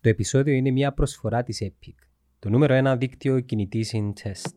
Το επεισόδιο είναι μια προσφορά της Epic, το νούμερο ένα δίκτυο κινητής in test.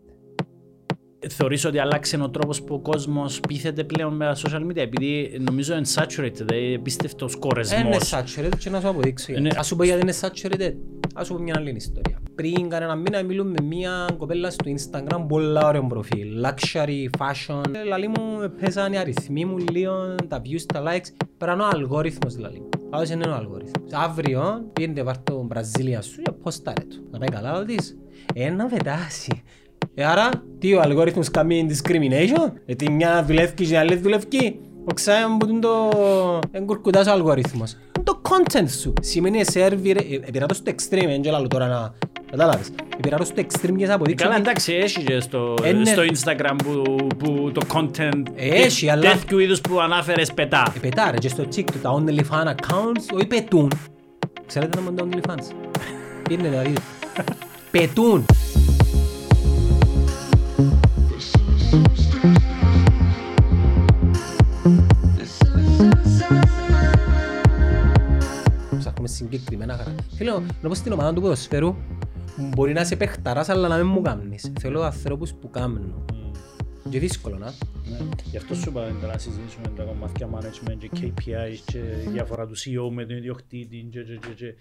Θεωρείς ότι άλλαξε ο τρόπος που ο κόσμος πείθεται πλέον με τα social media; Επειδή νομίζω είναι saturated, είναι επίστευτος κορεσμός. Είναι saturated και να σου αποδείξω. Είναι- Ας σου πω γιατί είναι saturated. Ας σου πω μια άλλη ιστορία. Πριν κανένα μήνα μιλούμε με μια κοπέλα στο Instagram, πολλά ωραίο προφίλ. Luxury, fashion. Ε, Λαλή μου πέσαν οι αριθμοί μου λίγο, τα views, τα likes. Πέραν ο αλγόριθμος λαλή μου. Άλλος είναι ο αλγόριθμος. Αύριο πήγαινε πάρ' το Βραζίλια σου και ποστάρε του. Να πάει καλά ο της. Ε, να πετάσει. Ε, άρα, τι ο αλγόριθμος κάνει discrimination. Ε, τη μια δουλεύει και η άλλη δουλεύει. Ο ξάιν που είναι το... εγκουρκουτάς ο αλγόριθμος. Είναι το content σου. Σημαίνει σερβι ρε. Ε, Επειρά το στο extreme, δεν ξέρω τώρα να... Κατάλαβες. Επειρά το στο extreme και θα αποδείξω Καλά ότι- εντάξει έχει και στο, Ε, ναι. στο Instagram που, που το content Έχει, αλλά- τέτοιου είδους που ανάφερες πετά. Ε, πετάρε και στο TikTok τα OnlyFans accounts, όχι πετούν. Ξέρετε να τα OnlyFans; Είναι δηλαδή. Πετούν. Συγκεκριμένα χαρακτήρα. Θέλω να πω στην ομάδα του ποδοσφαίρου μπορεί να είσαι παιχταράς αλλά να μην μου κάνεις. Θέλω ανθρώπους που κάνουν. Και δύσκολο να. Ναι. Γι' αυτό σου είπα να συζητήσουμε τα κομμάτια management και KPIs και η διαφορά του CEO με τον ιδιοκτήτη και, και, και, και.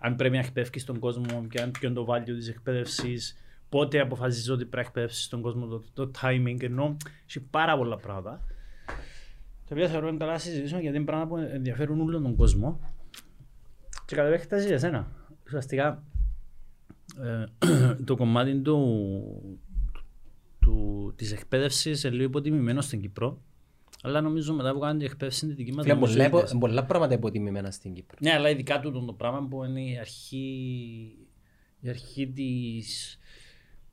αν πρέπει να εκπαιδεύεις τον κόσμο και αν ποιο είναι το value της εκπαίδευσης πότε αποφασίζεις ότι πρέπει να εκπαιδεύσεις τον κόσμο το, το timing ενώ έχει πάρα πολλά πράγματα τα οποία θεωρώ είναι καλά να συζητήσουμε γιατί είναι πράγματα που ενδιαφέρουν όλο τον κόσμο και κατά επέκταση για εσένα ουσιαστικά ε, το κομμάτι του, του, της εκπαίδευσης είναι λίγο υποτιμημένο στην Κύπρο. Αλλά νομίζω μετά που κάνουν την εκπαίδευση στην δική μας Φίλε, νομίζω πολλά, είδες. πολλά πράγματα υποτιμημένα στην Κύπρο. Ναι, αλλά ειδικά τούτο το πράγμα που είναι η αρχή, η αρχή της,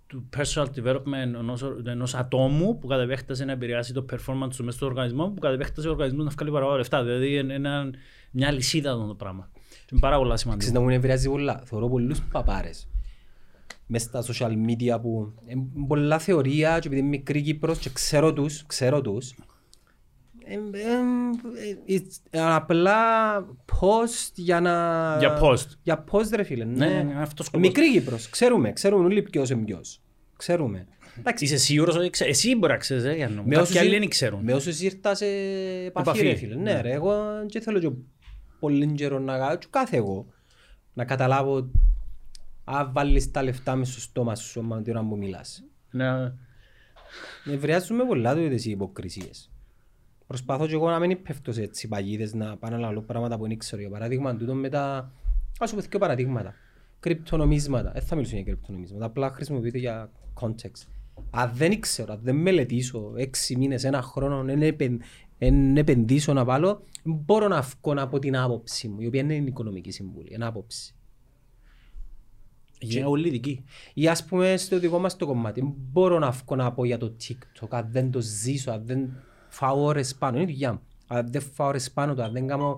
του personal development ενός, ενός ατόμου που κατά επέκταση να επηρεάσει το performance του μέσα στον οργανισμό που κατά επέκταση ο οργανισμός να βγάλει παραπάνω λεφτά. Δηλαδή είναι ένα, μια λυσίδα αυτό το πράγμα. Είναι πάρα πολλά Ξέρεις σημαντικό. να μου επηρεάζει πολλά. Θεωρώ πολλούς παπάρες μες στα social media που είναι πολλά θεωρία και επειδή είμαι μικρή Κύπρος και ξέρω τους, ξέρω τους ε, ε, ε, it's απλά post για να... Για post. Για post ρε φίλε. Ναι, Ναι, ναι, αυτός σκοπός. Μικρή Κύπρος, ξέρουμε, ξέρουμε όλοι ποιος είναι ποιος. Ξέρουμε. Εντάξει, Είσαι σίγουρος ότι ξέρεις. Εσύ μπορεί να ξέρεις, ε, Γιάννο. με Κάποιοι όσους άλλοι ήρ- δεν ξέρουν. Με όσους ήρθα σε επαφή Επαφή. ρε φίλε. Ναι ρε, εγώ και θέλω και πολύ καιρό να κάνω και κάθε εγώ να καταλάβω αν βάλεις τα λεφτά μες στο στόμα σου άμα την ώρα που μιλάς. Ναι. Ευρεάζουμε πολλά το τις υποκρισίες. Προσπαθώ και εγώ να μην πέφτω σε έτσι παγίδες να πάω να λαλώ πράγματα που δεν ξέρω. Για παράδειγμα, τούτο με τα... Ας σου πω δύο παραδείγματα. Κρυπτονομίσματα. Δεν θα μιλήσω για κρυπτονομίσματα. Απλά χρησιμοποιείται για context. Αν δεν ξέρω, αν δεν μελετήσω έξι μήνες, ένα χρόνο, δεν επεν- εν επενδύσω να βάλω, μπορώ να βγω από την άποψη μου, η οποία δεν είναι οικονομική συμβουλή, είναι άποψη. Είναι όλοι δικοί. Ή ας πούμε στο δικό μας το κομμάτι, μπορώ να βγω να πω για το TikTok, αν δεν το ζήσω, αν δεν φάω ώρες πάνω, είναι η δουλειά μου. Αν δεν φάω ώρες πάνω του, αν δεν κάνω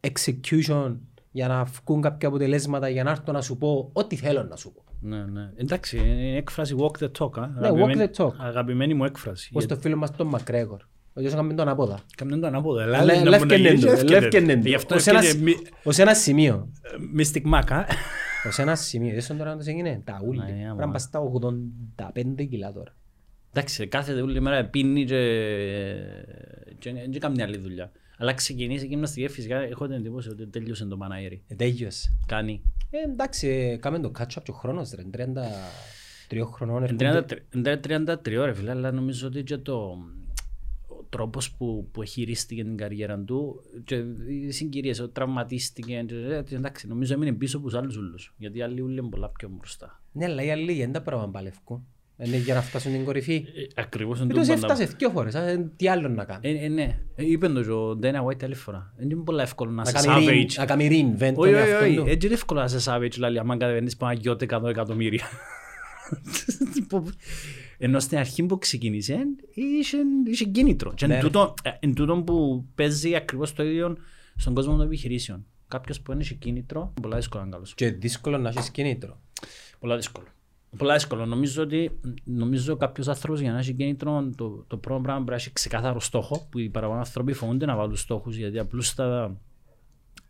execution για να βγουν κάποια αποτελέσματα, για να έρθω να σου πω ό,τι θέλω να σου πω. Ναι, ναι. Εντάξει, είναι η έκφραση walk the talk. α. Ναι, Αγαπημένη- walk the talk. Αγαπημένη μου έκφραση. Όπως το φίλο μας τον Μακρέγορ, ο οποίος έκαμε τον απόδα. Κάμουν το ανάποδα. Λε- Ελλάδα, να Λεύκαινε μπορεί να γίνει, το, λεύκαινε. λεύκαινε το. Γι' αυτό Ως ένας- έρχεται μι- Ως ένας σημείο. Mystic Mac, α. Ως ένας σημείο. Είδες τον τώρα να το έγινε. Τα ούλη. Ναι, Πρέπει άμα. να πας στα 85 κιλά τώρα. Εντάξει, κάθε όλη μέρα πίνει και και δεν κάνει άλλη δουλειά. Αλλά ξεκινήσει η γυμναστική φυσικά έχω την εντύπωση ότι τέλειωσε το Παναέρι. Ε, τέλειωσε. Κάνει. Ε, εντάξει, ε, κάμε το catch-up και ο χρόνος, ρε. 33 χρονών. Εν έρχονται- 33 33 ώρα φίλε, αλλά νομίζω ότι και το ο τρόπος που, που χειρίστηκε την καριέρα του και οι συγκυρίες, ότι τραυματίστηκε και, ε, εντάξει, νομίζω έμεινε πίσω από τους άλλους ούλους γιατί οι άλλοι ούλοι είναι πολλά πιο μπροστά. Ναι, αλλά οι άλλοι δεν τα πράγμα παλευκούν. Είναι για να φτάσουν την κορυφή. Ε, ακριβώς είναι Έτος το πάντα. έφτασες δύο φορές, α, τι άλλο να κάνεις. Ε, ε, ναι, Ε, είπε το και ο Dana White άλλη φορά. Δεν είναι πολλά εύκολο να Να είσαι κάνει savage. ring- Να κάνει reinvent τον Όχι, όχι, εαυτόν όχι. του. Έτσι είναι εύκολο να είσαι savage, δηλαδή, άμα κατεβαίνεις πάνω γιώτε 100 εκατομμύρια. Ενώ στην αρχή που ξεκίνησε, είχε, είχε κίνητρο. Και Ναι, εν ρε. τούτο, ε, εν τούτο που παίζει ακριβώς το ίδιο στον κόσμο των επιχειρήσεων. Κάποιος που δεν έχει κίνητρο, είναι πολλά δύσκολο να είναι καλός. Και δύσκολο να έχεις κίνητρο. Πολλά δύσκολο. Πολλά δύσκολο. Νομίζω ότι νομίζω κάποιος άνθρωπος για να έχει κίνητρο το, το πρώτο πράγμα πρέπει να έχει ξεκάθαρο στόχο που οι παραπάνω άνθρωποι φοβούνται να βάλουν στόχους γιατί απλούστατα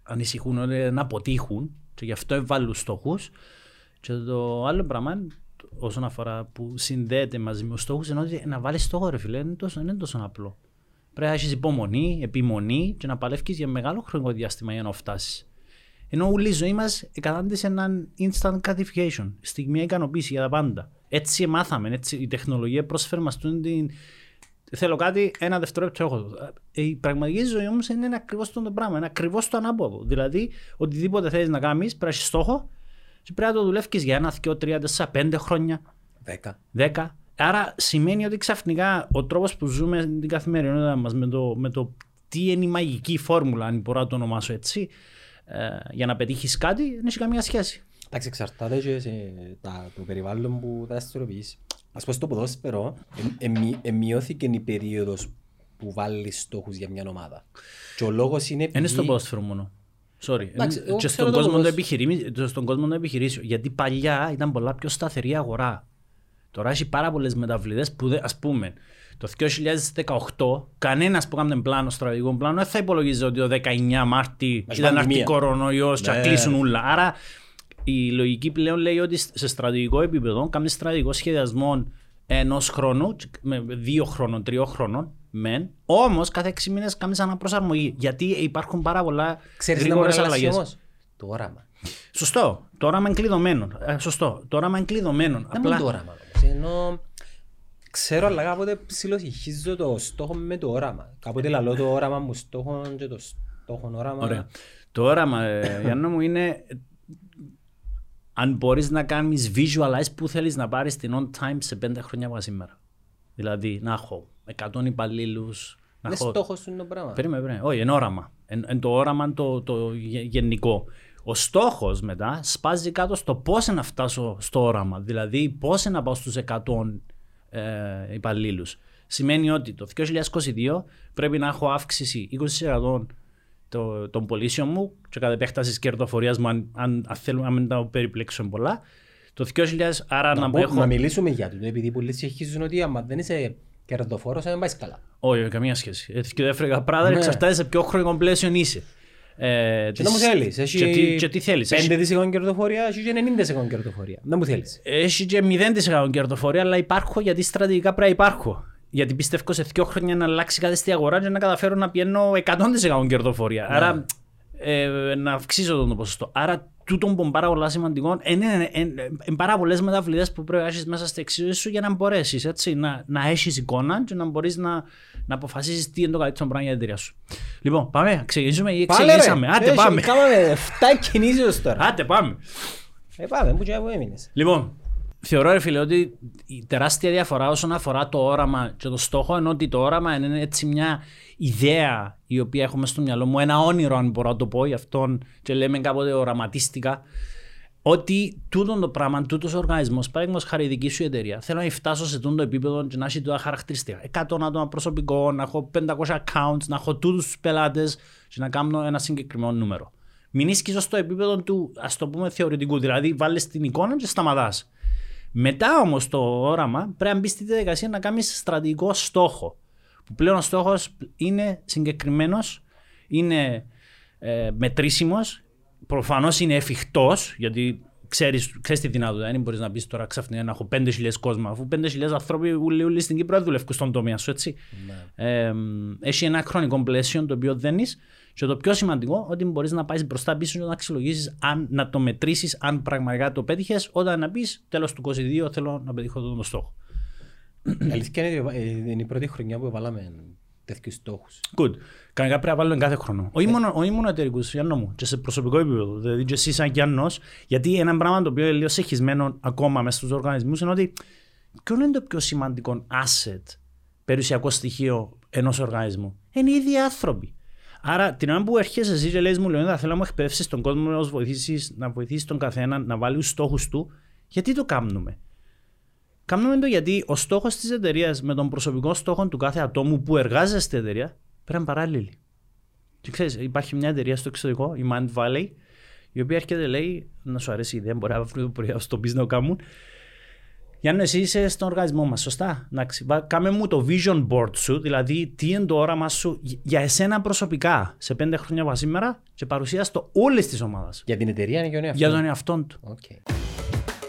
ανησυχούν ότι να αποτύχουν και γι' αυτό έβαλουν στόχους. Και το άλλο πράγμα όσον αφορά που συνδέεται μαζί με τους στόχους είναι ότι να βάλεις στόχο, ρε φίλε, είναι τόσο, είναι τόσο απλό. Πρέπει να έχεις υπομονή, επιμονή και να παλεύει για μεγάλο χρονικό διάστημα για να φτάσεις. Ενώ όλη η ζωή μας εκατάντησε έναν instant gratification, στιγμή ικανοποίηση για τα πάντα. Έτσι μάθαμε, έτσι η τεχνολογία πρόσφερε μας την. Θέλω κάτι, ένα δευτερόλεπτο έχω. Ε, η πραγματική ζωή όμως είναι ακριβώς το πράγμα, είναι ακριβώς το ανάποδο. Δηλαδή, οτιδήποτε θέλεις να κάνεις, πρέπει να έχεις στόχο και πρέπει να το δουλεύει για ένα, δύο, τρία, τέσσερα, πέντε χρόνια. Δέκα. Δέκα. Άρα σημαίνει ότι ξαφνικά ο τρόπος που ζούμε την καθημερινότητα μας με το, με το τι είναι η μαγική φόρμουλα, αν μπορώ να το ονομάσω έτσι, ε, για να πετύχεις κάτι, δεν έχει καμία σχέση. Εντάξει, εξαρτάται και σε τα, το περιβάλλον που θα δραστηριοποιήσει. Α πούμε στο ποδόσφαιρο, εμειώθηκε η περίοδος που βάλεις στόχους για μια ομάδα. Και ο λόγος είναι. Είναι στο ποδόσφαιρο μόνο. Sorry. Εντάξει, και στον κόσμο, το στον κόσμο το επιχειρήσεων. Γιατί παλιά ήταν πολλά πιο σταθερή αγορά. Τώρα έχει πάρα πολλές μεταβλητές που, ας πούμε, το 2018 κανένας που έκανε πλάνο, στρατηγικό πλάνο, δεν θα υπολογίζει ότι το 19 Μάρτη ήταν αρχή κορονοϊό και ναι. κλείσουν όλα. Άρα η λογική πλέον λέει ότι σε στρατηγικό επίπεδο κάνεις στρατηγικό σχεδιασμό ενός χρόνου, με δύο χρόνων, τριών χρόνων, μεν. Όμως κάθε έξι μήνες κάνεις αναπροσαρμογή. Γιατί υπάρχουν πάρα πολλά γρήγορες αλλαγές. Το όραμα. Σωστό. Το όραμα είναι κλειδωμένο. Ε, σωστό. Το όραμα είναι κλειδωμένο. Δεν Απλά... είναι το όραμα. Ενώ ξέρω, αλλά κάποτε ψιλοσυχίζω το στόχο με το όραμα. Κάποτε λαλώ το όραμα μου στόχο και το στόχο όραμα. Ωραία. Το όραμα, ε, Γιάννο μου, είναι αν μπορείς να κάνεις visualize που θέλεις να πάρεις την on time σε πέντε χρόνια από σήμερα. Δηλαδή να έχω 100 υπαλλήλους. Είναι έχω... στόχος σου το πράγμα. Περίμενε, περίμενε. Όχι, είναι όραμα. Είναι το όραμα το, το γενικό. Ο στόχος μετά σπάζει κάτω στο πώς να φτάσω στο όραμα. Δηλαδή πώς να πάω στους 100 ε, υπαλλήλους. Σημαίνει ότι το 2022 πρέπει να έχω αύξηση 20% το, των πωλήσεων μου και κατά επέκτασης κερδοφορίας μου, αν, αν, αν θέλουμε να μην τα περιπλέξουμε πολλά. Το 2000, άρα να, να, έχω... να μιλήσουμε για το, επειδή πολλοί συγχύζουν ότι άμα δεν είσαι κερδοφόρος, δεν πάει καλά. Όχι, καμία σχέση. Έτσι και δεύτερα πράγματα ναι. εξαρτάται σε ποιο χρονικό πλαίσιο είσαι. Ε, τι να μου θέλεις. Έχει και, τι, και τι θέλεις. 5% κερδοφορία, έχει και 90% κερδοφορία. Δεν μου θέλεις. Έχει και 0% κερδοφορία, αλλά υπάρχω γιατί στρατηγικά πρέπει να υπάρχω. Γιατί πιστεύω σε δύο χρόνια να αλλάξει κάτι στη αγορά και να καταφέρω να πιένω 100% κερδοφορία. Ναι. Άρα ε, να αυξήσω τον ποσοστό. Άρα τούτο που είναι πάρα πολύ σημαντικό είναι, είναι, είναι, είναι πάρα πολλές μεταβλητέ που πρέπει να έχεις μέσα στη εξήγηση σου για να μπορέσεις να, να έχεις εικόνα και να μπορείς να, να αποφασίσεις τι είναι το καλύτερο πράγμα για την εταιρεία σου. Λοιπόν, πάμε, ξεκινήσουμε ή ξεκινήσαμε. Άντε πάμε. Κάμαμε 7 κινήσεις τώρα. Άντε πάμε. Ε, πάμε, που και έμεινες. Λοιπόν, Θεωρώ, ρε φίλε, ότι η τεράστια διαφορά όσον αφορά το όραμα και το στόχο είναι ότι το όραμα είναι έτσι μια ιδέα η οποία έχουμε στο μυαλό μου, ένα όνειρο, αν μπορώ να το πω, γι' αυτόν και λέμε κάποτε οραματίστηκα, ότι τούτο το πράγμα, τούτος ο οργανισμός, παραδείγματος χάρη δική σου εταιρεία, θέλω να φτάσω σε τούτο επίπεδο και να έχει τα χαρακτηριστικά. 100 άτομα προσωπικό, να έχω 500 accounts, να έχω τούτους τους πελάτες και να κάνω ένα συγκεκριμένο νούμερο. Μην είσαι στο επίπεδο του, ας το πούμε, θεωρητικού. Δηλαδή, βάλεις την εικόνα και σταματάς. Μετά όμως το όραμα πρέπει να μπεις στη διαδικασία να κάνεις στρατηγικό στόχο. Που πλέον ο στόχος είναι συγκεκριμένος, είναι ε, μετρήσιμος, προφανώς είναι εφικτός, γιατί ξέρεις τη δυνατότητα. Δεν μπορείς να μπεις τώρα ξαφνικά να έχω 5.000 κόσμο, αφού 5.000 άνθρωποι όλοι στην Κύπρο δουλεύουν στον τομέα σου, έτσι. Ναι. Ε, έχει ένα χρονικό πλαίσιο το οποίο δεν είσαι και το πιο σημαντικό, ότι μπορείς να πάεις μπροστά πίσω και να αξιολογήσεις, να το μετρήσεις, αν πραγματικά το πέτυχες, όταν να πεις τέλος του 22 θέλω να πετύχω τον στόχο. Η αλήθεια είναι ότι είναι η πρώτη χρονιά που βάλαμε τέτοιους στόχους. Good. Κανονικά πρέπει να βάλουμε κάθε χρόνο. Όχι μόνο, όχι μόνο εταιρικούς, Γιάννο μου, και σε προσωπικό επίπεδο. Δηλαδή, και εσύ, σαν Γιάννος, γιατί ένα πράγμα το οποίο είναι λίγο σεχισμένο ακόμα μέσα στους οργανισμούς είναι ότι ποιο είναι το πιο σημαντικό asset, περιουσιακό στοιχείο ενός οργανισμού. Είναι οι ίδιοι άνθρωποι. Άρα την ώρα που έρχεσαι εσύ και λες μου Λεωνίδα θέλω να μου εκπαιδεύσεις τον κόσμο να βοηθήσεις, να βοηθήσεις τον καθένα να βάλεις τους στόχους του γιατί το κάνουμε. Κάνουμε το γιατί ο στόχος της εταιρείας με τον προσωπικό στόχο του κάθε ατόμου που εργάζεται στην εταιρεία πρέπει να είναι παράλληλη. Και ξέρεις, υπάρχει μια εταιρεία στο εξωτερικό, η Mind Valley, η οποία έρχεται λέει, να σου αρέσει η ιδέα, μπορεί αύριο το πρωί να το πει να το κάνουν, Γιάννη, εσύ είσαι στον οργανισμό μας, σωστά; Εντάξει, βα- κάμε μου το vision board σου, δηλαδή τι είναι το όραμα σου για εσένα προσωπικά σε πέντε χρόνια από σήμερα και παρουσίασε το όλης της ομάδας. Για την εταιρεία είναι και ο εαυτό. Για τον εαυτό του. Οκ.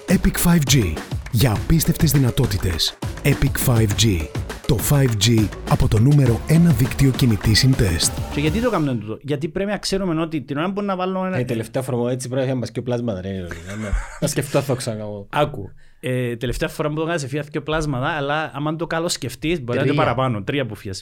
Epic 5G. Για απίστευτες δυνατότητες. Epic 5G. Το 5G από το νούμερο 1 δίκτυο κινητής συντεστ. Και γιατί το κάνουμε τούτο, Γιατί πρέπει να ξέρουμε ότι την ώρα που να βάλω ένα. Ε, τελευταία φορά έτσι πρέπει να μας και πλάσματα ρε. ρε, ρε. Να- Να σκεφτώ θα το ξανακάμω. Άκου. Ε, τελευταία φορά που το έκανα σε φύγα και πλάσματα, αλλά άμα το καλό σκεφτείς, μπορεί να είναι Τρία. παραπάνω. Τρία που φύγει.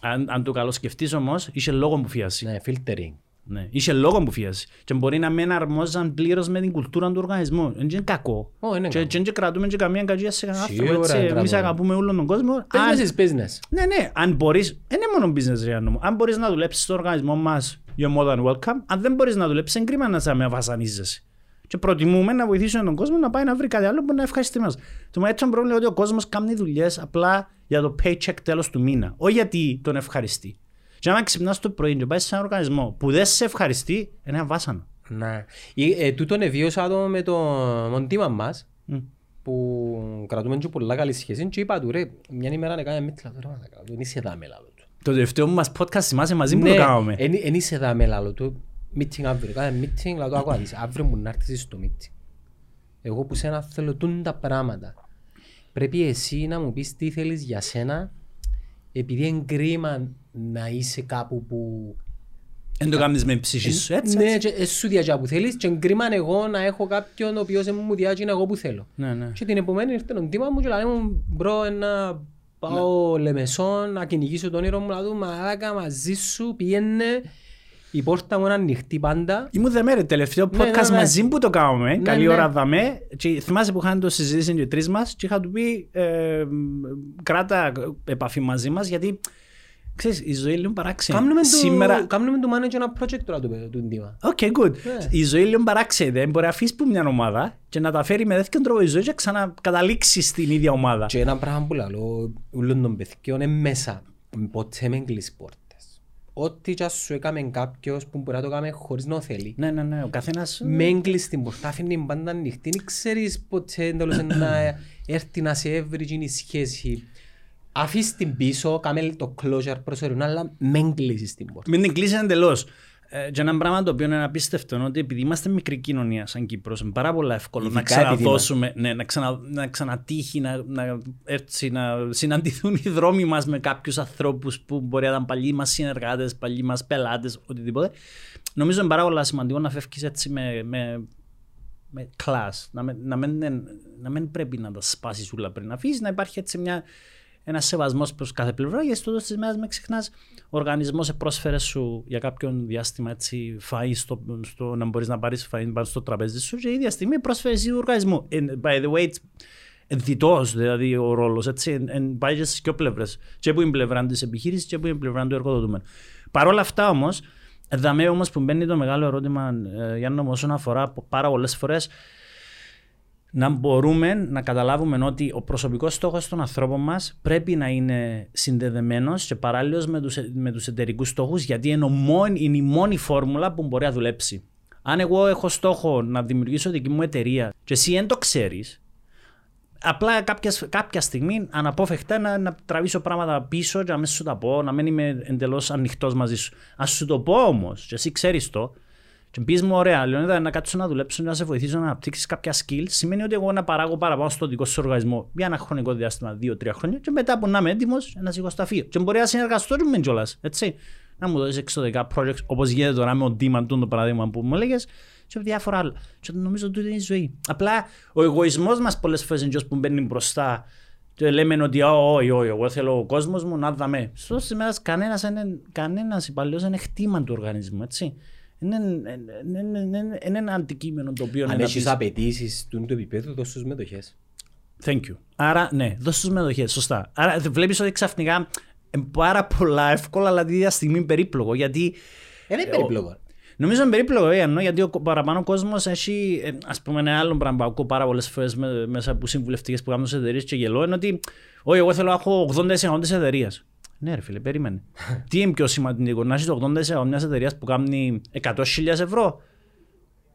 Αν, αν το καλό σκεφτείς όμως, είσαι λόγο που φύγει. Ναι, filtering. Ναι. Είσαι λόγο που φύγει. Και μπορεί να μην αρμόζαν πλήρως με την κουλτούρα του οργανισμού. Δεν είναι κακό. Ω, είναι Και κακό. και δεν κρατούμε και καμία κακία σε κανέναν Σίγουρα άνθρωπο. έτσι. κρατούμε. Εμείς αγαπούμε όλον τον κόσμο. Αν- Business is business. Ναι, ναι. Αν μπορείς, δεν είναι μόνο business ρε Γιάννο μου. Αν μπορείς να δουλέψεις στο οργανισμό μας, you're more than welcome. Αν δεν μπορείς να δουλέψεις, είναι κρίμα να σε με βασανίζεσαι. Και προτιμούμε να βοηθήσουμε τον κόσμο να πάει να βρει κάτι άλλο που να ευχαριστεί μας. Το μόνο έτσι πρόβλημα είναι ότι ο κόσμος κάνει δουλειές απλά για το paycheck τέλος του μήνα. Όχι γιατί τον ευχαριστεί. Και άμα ξυπνάς το πρωί και πάεις σε έναν οργανισμό που δεν σε ευχαριστεί, είναι ένα βάσανο. Ναι. Ε, ε, τούτον εβίωσα το με το μοντήμα μας Μμ. που κρατούμε και πολλά καλή σχέση και είπα του ρε μια ημέρα να κάνει μίτλα τώρα να κάνω, δεν είσαι δάμε λάλο του. Το τελευταίο μας podcast θυμάσαι μαζί που το κάναμε. εν εν είσαι δάμε λάλο του, meeting αύριο, κάνε meeting, λαλό άκου να δεις, αύριο μου να έρθεις στο meeting. Εγώ που σένα θέλω τούν τα πράγματα. Πρέπει εσύ να μου πεις τι θέλεις για σένα, επειδή είναι κρίμα να είσαι κάπου που Δεν το κάνεις με ψυχή σου, έτσι. ναι, έτσι. και εσύ σου διατζά που θέλεις και κρίμα εγώ να έχω κάποιον ο οποίος δεν μου διάτζει εγώ που θέλω. Ναι, ναι. Και την επομένη ήρθε τον τίμα μου και λέει μου μπρο να πάω λεμεσόν να κυνηγήσω το όνειρο μου να δω μαλάκα μαζί σου πήγαινε η πόρτα μου είναι ανοιχτή πάντα. Ήμουν δεμέρε, τελευταίο Ναι, podcast ναι, ναι. μαζί που το κάνουμε. Ναι, Καλή ναι. ώρα δαμέ. Και θυμάσαι που είχαν το συζήτηση και οι τρεις μας και είχα του πει ε, κράτα επαφή μαζί μας γιατί ξέρεις η ζωή είναι λίγο παράξενη. Κάμνουμε το, Σήμερα... κάμνουμε το manager ένα project τώρα του, του τίμα. OK, good. Ναι. Η ζωή είναι λίγο παράξενη. Δεν μπορεί να αφήσεις που μια ομάδα και να τα φέρει με δεύτερον τρόπο η ζωή και ξανακαταλήξει στην ίδια ομάδα. Και ένα πράγμα που λέω ούλων των παιδιών είναι μέσα. Ποτέ μεν κλείεις πόρτες. Ό,τι και ας σου έκαμε κάποιος που μπορεί να το κάνει χωρίς να το θέλει. Ναι, ναι, ναι. Ο καθένας... μεν κλείσεις την πόρτα, άφηνε την πάντα ανοιχτή. Δεν ξέρεις ποτέ τέλος να έρθει να σε έβρει εκείνη η σχέση. Αφήσεις την πίσω, κάμε το closure προσωρινό, αλλά με έγκλεισες την πόρτα. Μην την κλείσει εντελώς. Ε, και ένα πράγμα το οποίο είναι απίστευτο είναι ότι επειδή είμαστε μικρή κοινωνία σαν Κύπρος είναι πάρα πολύ εύκολο να Ειδικά επειδή ξαναδώσουμε, ναι, να, ξανα, να ξανατύχει, να, να, έτσι, να συναντηθούν οι δρόμοι μας με κάποιους ανθρώπους που μπορεί να ήταν παλιοί μας συνεργάτες, παλιοί μας πελάτες, οτιδήποτε. Νομίζω είναι πάρα πολύ σημαντικό να φεύγεις έτσι με, με, με class, να, μην- να, μην, να μην πρέπει να τα σπάσεις όλα πριν να αφήσεις, να υπάρχει έτσι μια, ένα σεβασμός προς κάθε πλευρά. Γιατί στο τέλος της μέρας, μην ξεχνάς, ο οργανισμός σε πρόσφερε σου για κάποιον διάστημα έτσι, φαΐ στο, στο, να μπορείς να πάρεις φαΐ πάνω στο τραπέζι σου και η ίδια στιγμή πρόσφερε εσύ του οργανισμού. And by the way, it's διτός δηλαδή ο ρόλος, έτσι, εν- εν- πάει και στις δύο πλευρές. Και από την πλευρά της επιχείρησης και από την πλευρά του εργοδοτούμενου. Παρ' όλα αυτά όμως, εδαμέ όμως που μπαίνει το μεγάλο ερώτημα, ε, Γιάννη, μου, όσον αφορά πάρα πολλές φορές να μπορούμε να καταλάβουμε ότι ο προσωπικός στόχος των ανθρώπων μας πρέπει να είναι συνδεδεμένος και παράλληλος με τους με τους εταιρικούς στόχους, γιατί είναι, ο μόνη- είναι η μόνη φόρμουλα που μπορεί να δουλέψει. Αν εγώ έχω στόχο να δημιουργήσω δική μου εταιρεία και εσύ δεν το ξέρεις, απλά κάποια, κάποια στιγμή αναπόφευκτα να, να τραβήσω πράγματα πίσω και να μην σου τα πω, να μην είμαι εντελώς ανοιχτός μαζί σου. Α σου το πω όμως, και εσύ ξέρεις το, και πεις μου, ωραία, Λεωνίδα, να κάτσω να δουλέψω, να σε βοηθήσω να αναπτύξεις κάποια skills, σημαίνει ότι εγώ να παράγω παραπάνω στο δικό σου οργανισμό για ένα χρονικό διάστημα, δύο-τρία χρόνια, και μετά που να είμαι έτοιμος, να σηκώ στα φύγω. Και μπορεί να συνεργαστώ και με κιόλας, έτσι. Να μου δώσεις εξωτερικά projects, όπως γίνεται τώρα με ο Ντίμαν, το παράδειγμα που μου έλεγες, και διάφορα άλλα. Και νομίζω ότι είναι η ζωή. Απλά ο εγωισμός μας πολλές φορές είναι αυτός που μπαίνει μπροστά και λέμε ότι «Ω, όχι, όχι, εγώ θέλω ο κόσμος μου να δαμέ. Στο σήμερα κανένας κανένας υπαλλήλο δεν είναι χτήμα του οργανισμού, έτσι. Είναι, είναι, είναι, είναι, είναι ένα αντικείμενο το οποίο Αν είναι να έχεις πεις, απαιτήσεις του του επίπεδου, δώσ' τους μετοχές. Thank you. Άρα, ναι, δώσ' τους μετοχές, σωστά. Άρα βλέπεις ότι ξαφνικά είναι πάρα πολλά εύκολα, αλλά τη ίδια στιγμή περίπλοκο, γιατί Ε, Δεν είναι περίπλοκο. Νομίζω είναι περίπλοκο, ε, ενώ, γιατί ο κο- παραπάνω κόσμος έχει, ε, ας πούμε, ένα άλλο πράγμα που ακούω πάρα πολλές φορές μέσα από συμβουλευτικές που κάνουν σε εταιρείες και γελώ, είναι ότι, Όχι, εγώ θέλω να έχω 80% τη εταιρεία. Ναι, ρε φίλε, περίμενε. Τι είναι πιο σημαντικό, να έχεις το 80% μιας εταιρείας που κάνει 100.000 ευρώ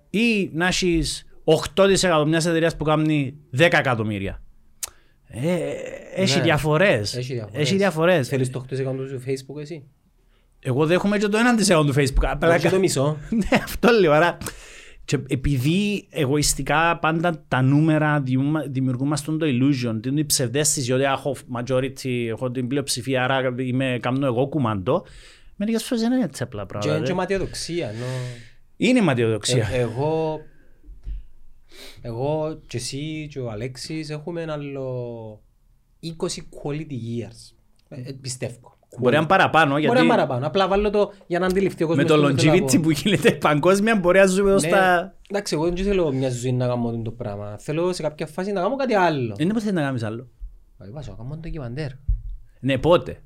ή να έχεις 8% μιας εταιρείας που κάνει 10 εκατομμύρια; Ε, έχει Ναι. διαφορές. Έχει διαφορές. Έχει διαφορές. Θέλεις το 8% του Facebook εσύ; Εγώ δέχομαι και το 1% του Facebook. Απλά Όχι το μισό. ναι, αυτό λέω. Άρα, και επειδή εγωιστικά πάντα τα νούμερα δημιουργούμε- δημιουργούν μας τον το illusion, την ψευδέστηση ότι έχω majority, έχω την πλειοψηφία, άρα είμαι, κάνω εγώ κουμαντό. Μερικές φορές δεν είναι έτσι απλά Και πράγματα. είναι και ρε. ματιοδοξία. ενώ- Είναι ματιοδοξία. Ε, εγώ, εγώ και εσύ και ο Αλέξης έχουμε ένα άλλο 20 quality years. Ε, ε, πιστεύω. Μπορεί να είναι παραπάνω, Μπορεί να γιατί είναι παραπάνω. Απλά βάλω το για να αντιληφθεί ο με κόσμος. το τι θέλω να longevity πω. που γίνεται παγκόσμια μπορεί να ζούμε ως Ναι. τα... Εντάξει, εγώ δεν θέλω μια ζωή να κάνω το πράγμα. Θέλω σε κάποια φάση να κάνω κάτι άλλο. Δεν είναι θέλει να κάνεις άλλο. Ε, Βάζω, να κάνω ντοκιμαντέρ. Ναι, πότε;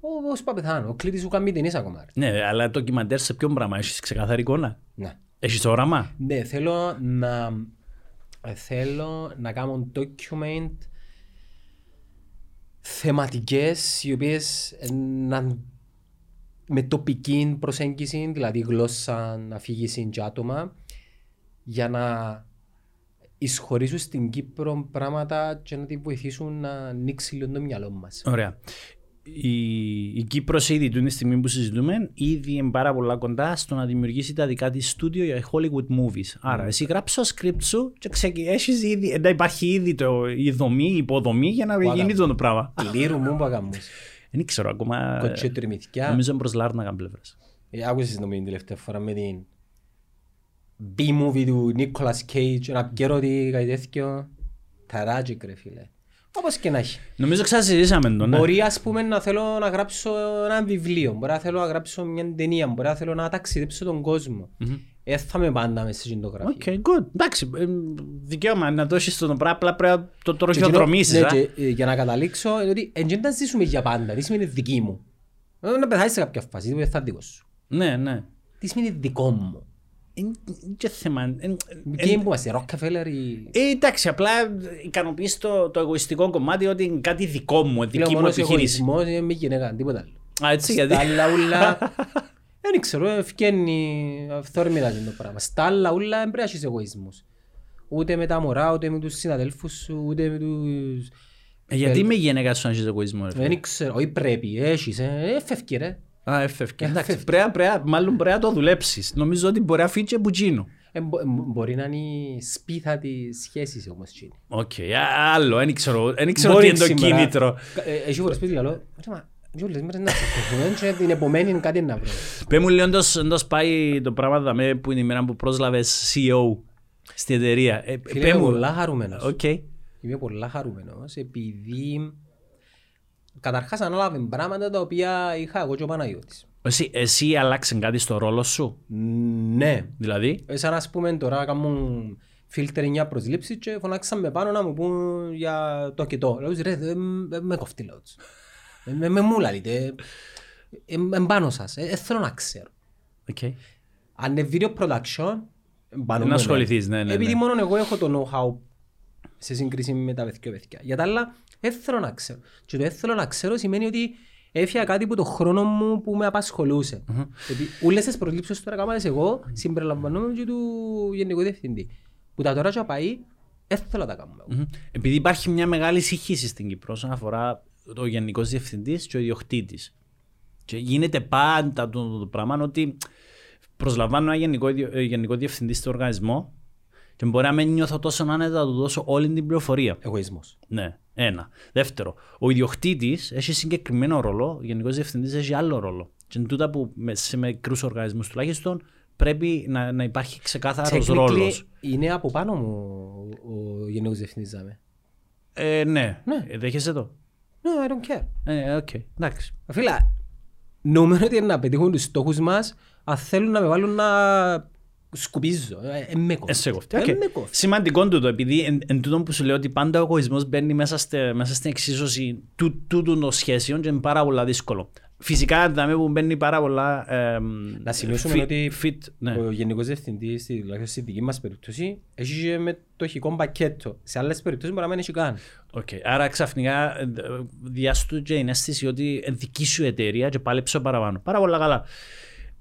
Ω, Πώς πάω πεθάνω. Ο κλήτης σου κάνει ταινίες ακόμα. ρε. Ναι, αλλά το κυμαντέρ σε ποιον πράγμα, έχεις ξεκαθαρή εικόνα; Ναι. Έχεις όραμα; Ναι, θέλω να, ε, θέλω να κάνω document θεματικές οι οποίες ε, να με τοπική προσέγγιση, δηλαδή γλώσσα, αφήγηση και άτομα για να εισχωρήσουν στην Κύπρο πράγματα και να τη βοηθήσουν να ανοίξει λίγο το μυαλό μας. Ωραία. Η, η Κύπρος ήδη του τη στιγμή που συζητούμε ήδη είναι πάρα πολλά κοντά στο να δημιουργήσει τα δικά της στούντιο για Hollywood movies. Άρα εσύ γράψεις το script σου και ξεκι... έχεις ήδη, να υπάρχει ήδη το, η δομή, η υποδομή για να γίνει το πράγμα. Λύρου μου που αγαμούς. Δεν ξέρω ακόμα. Κοτσέ τριμηθκιά. Νομίζω είναι προς Λάρνακα πλευράς. Ε, Άκουσες νομίζω την τελευταία φορά με την B-movie του Nicolas Cage, ένα καιρότι κάτι τέτοιο. Ταράτζικ ρε φίλε. Όπως και να έχει. Νομίζω ξασυζήσαμε το, ναι. Μπορεί ας πούμε να θέλω να γράψω ένα βιβλίο, μπορεί να θέλω να γράψω μια ταινία, μπορεί να θέλω να ταξιδέψω τον κόσμο. Ε, θα με πάντα μέσα στην το γραφείο. Οκ, good. Εντάξει, ε, δικαίωμα να το έχεις το πράγμα, απλά πρέπει να το Και εκείνο- τροχιοδρομήσεις. ναι, α. και, ε, Για να καταλήξω, είναι ότι δεν τα ζήσουμε για πάντα, τι σημαίνει δική μου. Ε, Να πεθάσεις σε κάποια φάση, δεν θα είναι δικό σου. Ναι, ναι. Τι σημαίνει δικό μου. Είναι και θέμα. εν- εν- Game που είμαστε, Rockefeller ή... Ε, εντάξει, απλά ικανοποιείς το, το εγωιστικό κομμάτι ότι είναι κάτι δικό μου, Λέω δική μου μόνος επιχείρηση. εγωισμός, είναι μη γυναίκα, τίποτα άλλο. Α, έτσι, γιατί. Στα άλλα ούλα, δεν ξέρω, ευκαινεί αυθόρμητα είναι το πράγμα. Στα άλλα ούλα δεν πρέπει να έχεις εγωισμούς. Ούτε με τα μωρά, ούτε με τους συναδέλφους σου, ούτε με τους... Ε, γιατί με γυναίκα σου να έχεις εγωισμό, ρε φίλε; Δεν ξέρω, όχι πρέπει, έχεις, ε, ε, φεύγει ρε. Α, έφευκε. Εντάξει, πρέπει, πρέπει, μάλλον πρέπει να το δουλέψεις. Νομίζω ότι μπορεί να φύγει και που τζείνο. Ε, μπο- ε, μπορεί να είναι η σπίθα της σχέσης όμως. εκείνη. Οκ, α- άλλο, δεν ξέρω, δεν ξέρω Μπορεί τι είναι το σήμερα. κίνητρο. Ε, Έχει φορές σπίτι λέω, «Ρε, μα, δυο λες μέρες να ξεχωρούμε και την επομένη κάτι να βρω. Πες μου λίγο εντός- εντός πάει το πράγμα δαμέ που είναι η μέρα που πρόσλαβες CEO στην εταιρεία. Ε, Φίλε, πες είμαι μου. πολλά χαρούμενος. Οκ. Είμαι πολλά χαρούμενος επειδή καταρχάς ανάλαβε πράγματα τα οποία είχα εγώ και ο Παναγιώτης. Εσύ, εσύ αλλάξε κάτι στο ρόλο σου, Ναι. δηλαδή; Ε, Σαν ας πούμε τώρα κάνουν φίλτερ 9 προσλήψεις και φωνάξαν με πάνω να μου πούν για το και το. Λέω τους, ρε δεν δεν με κόφτει λέω τους. Ε, Με με μου λαλείτε. Ε, ε, πάνω σας. Ε, ε, θέλω να ξέρω. Οκ. Αν είναι video production, ε, πάνω Να μου, ασχοληθείς, ναι, ναι, Επειδή ναι. μόνο εγώ έχω το know-how σε σύγκριση με τα παιδιά παιδιά. Για τα άλλα, δεν θέλω να ξέρω. Και το δεν θέλω να ξέρω σημαίνει ότι έφυγα κάτι που το χρόνο μου που με απασχολούσε. Γιατί όλες τις προσλήψεις τώρα κάμα εγώ, συμπεριλαμβανόμενο και του Γενικού Διευθυντή. Που τα τώρα και πάει, δεν θέλω να τα κάνω εγώ. Μμμ. Επειδή υπάρχει μια μεγάλη συγχύση στην Κύπρο όσον αφορά το γενικός διευθυντής και ο ιδιοκτήτης. Και γίνεται πάντα το, το, το πράγμα ότι προσλαμβάνω ένα γενικό, ιδιο- ε, γενικό διευθυντή στο οργανισμό και μπορεί να μην νιώθω τόσο άνετα να του δώσω όλη την πληροφορία. Εγωισμός. Ναι, ένα. Δεύτερο, ο ιδιοκτήτης έχει συγκεκριμένο ρόλο, ο γενικός διευθυντής έχει άλλο ρόλο. Και είναι τούτα που με- σε μικρούς οργανισμούς τουλάχιστον πρέπει να, να υπάρχει ξεκάθαρος Technically, ρόλος. είναι από πάνω μου ο- ο Γενικός Διευθυντής. δάμε. Ε, ναι. Ναι. Ε, δέχεσαι το; No, I don't care. Ε, οκ. Εντάξει. Φίλε, νομίζω ότι είναι να πετύχουν τους στόχους μας αν θέλουν να με βάλουν να σκουπίζω. Ε, ε, με κόφτει. Ε, σε κόφτει. Ε, Οκ. με κόφτει. Σημαντικό τούτο, επειδή εν, εν τούτο που σου λέω ότι πάντα ο εγωισμός μπαίνει μέσα, στε, μέσα στην εξίσωση του, τούτου των σχέσεων και είναι πάρα πολλά δύσκολο. Φυσικά, δάμε που μπαίνει πάρα πολλά... εμ, Να σημειώσουμε fit- ότι fit, ναι. ο Γενικός Διευθυντής, στη- τουλάχιστον στη δική μας περίπτωση, έχει και μετοχικό πακέτο. Σε άλλες περιπτώσεις μπορεί να μην έχει καν. Οκ. Άρα ξαφνικά ε, διάστου και η αίσθηση ότι είναι δική σου εταιρεία και πάλεψε παραπάνω. Πάρα πολλά καλά.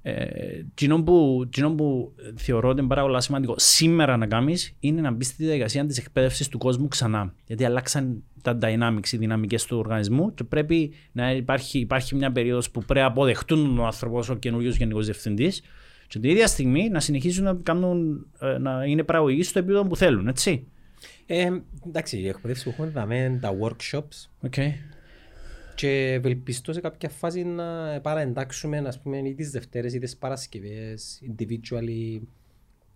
Ε, Κοινό που, κοινό που θεωρώ ότι είναι πάρα πολύ σημαντικό σήμερα να κάνεις είναι να μπεις στη διαδικασία της εκπαίδευσης του κόσμου ξανά. Γιατί αλλάξαν τα dynamics, οι δυναμικές του οργανισμού και πρέπει να υπάρχει, υπάρχει μια περίοδος που πρέπει να αποδεχτούν τον άνθρωπος ως ο καινούριος γενικός διευθυντής και την ίδια στιγμή να συνεχίσουν να, κάνουν, ε, να είναι παραγωγοί στο επίπεδο που θέλουν. Έτσι. Ε, εντάξει, η εκπαίδευση που έχουμε δαμε τα workshops Okay. Και ευελπιστώ σε κάποια φάση να παραεντάξουμε ας πούμε, ή τις Δευτέρες ή τις Παρασκευές individually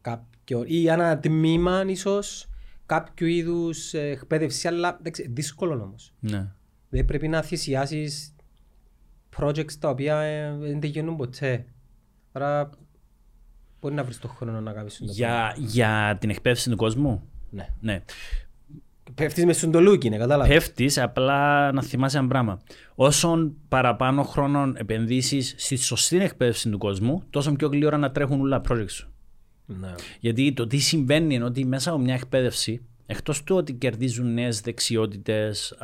κάποιο, ή ένα τμήμα ίσως κάποιου είδους ε, εκπαίδευση αλλά εντάξει, δύσκολο όμως. Ναι. Δεν πρέπει να θυσιάσεις projects τα οποία ε, δεν τελειώνουν ποτέ. Άρα μπορεί να βρεις το χρόνο να κάνεις το πράγμα. Για, για την εκπαίδευση του κόσμου; Ναι. Ναι. Πέφτεις μες στον τολούκι, ναι, κατάλαβα. Πέφτεις, απλά να θυμάσαι ένα πράγμα. Όσον παραπάνω χρόνο επενδύσεις στη σωστή εκπαίδευση του κόσμου, τόσο πιο γλύωρα να τρέχουν όλα τα projects σου. Ναι. Γιατί το τι συμβαίνει είναι ότι μέσα από μια εκπαίδευση, εκτός του ότι κερδίζουν νέες δεξιότητες,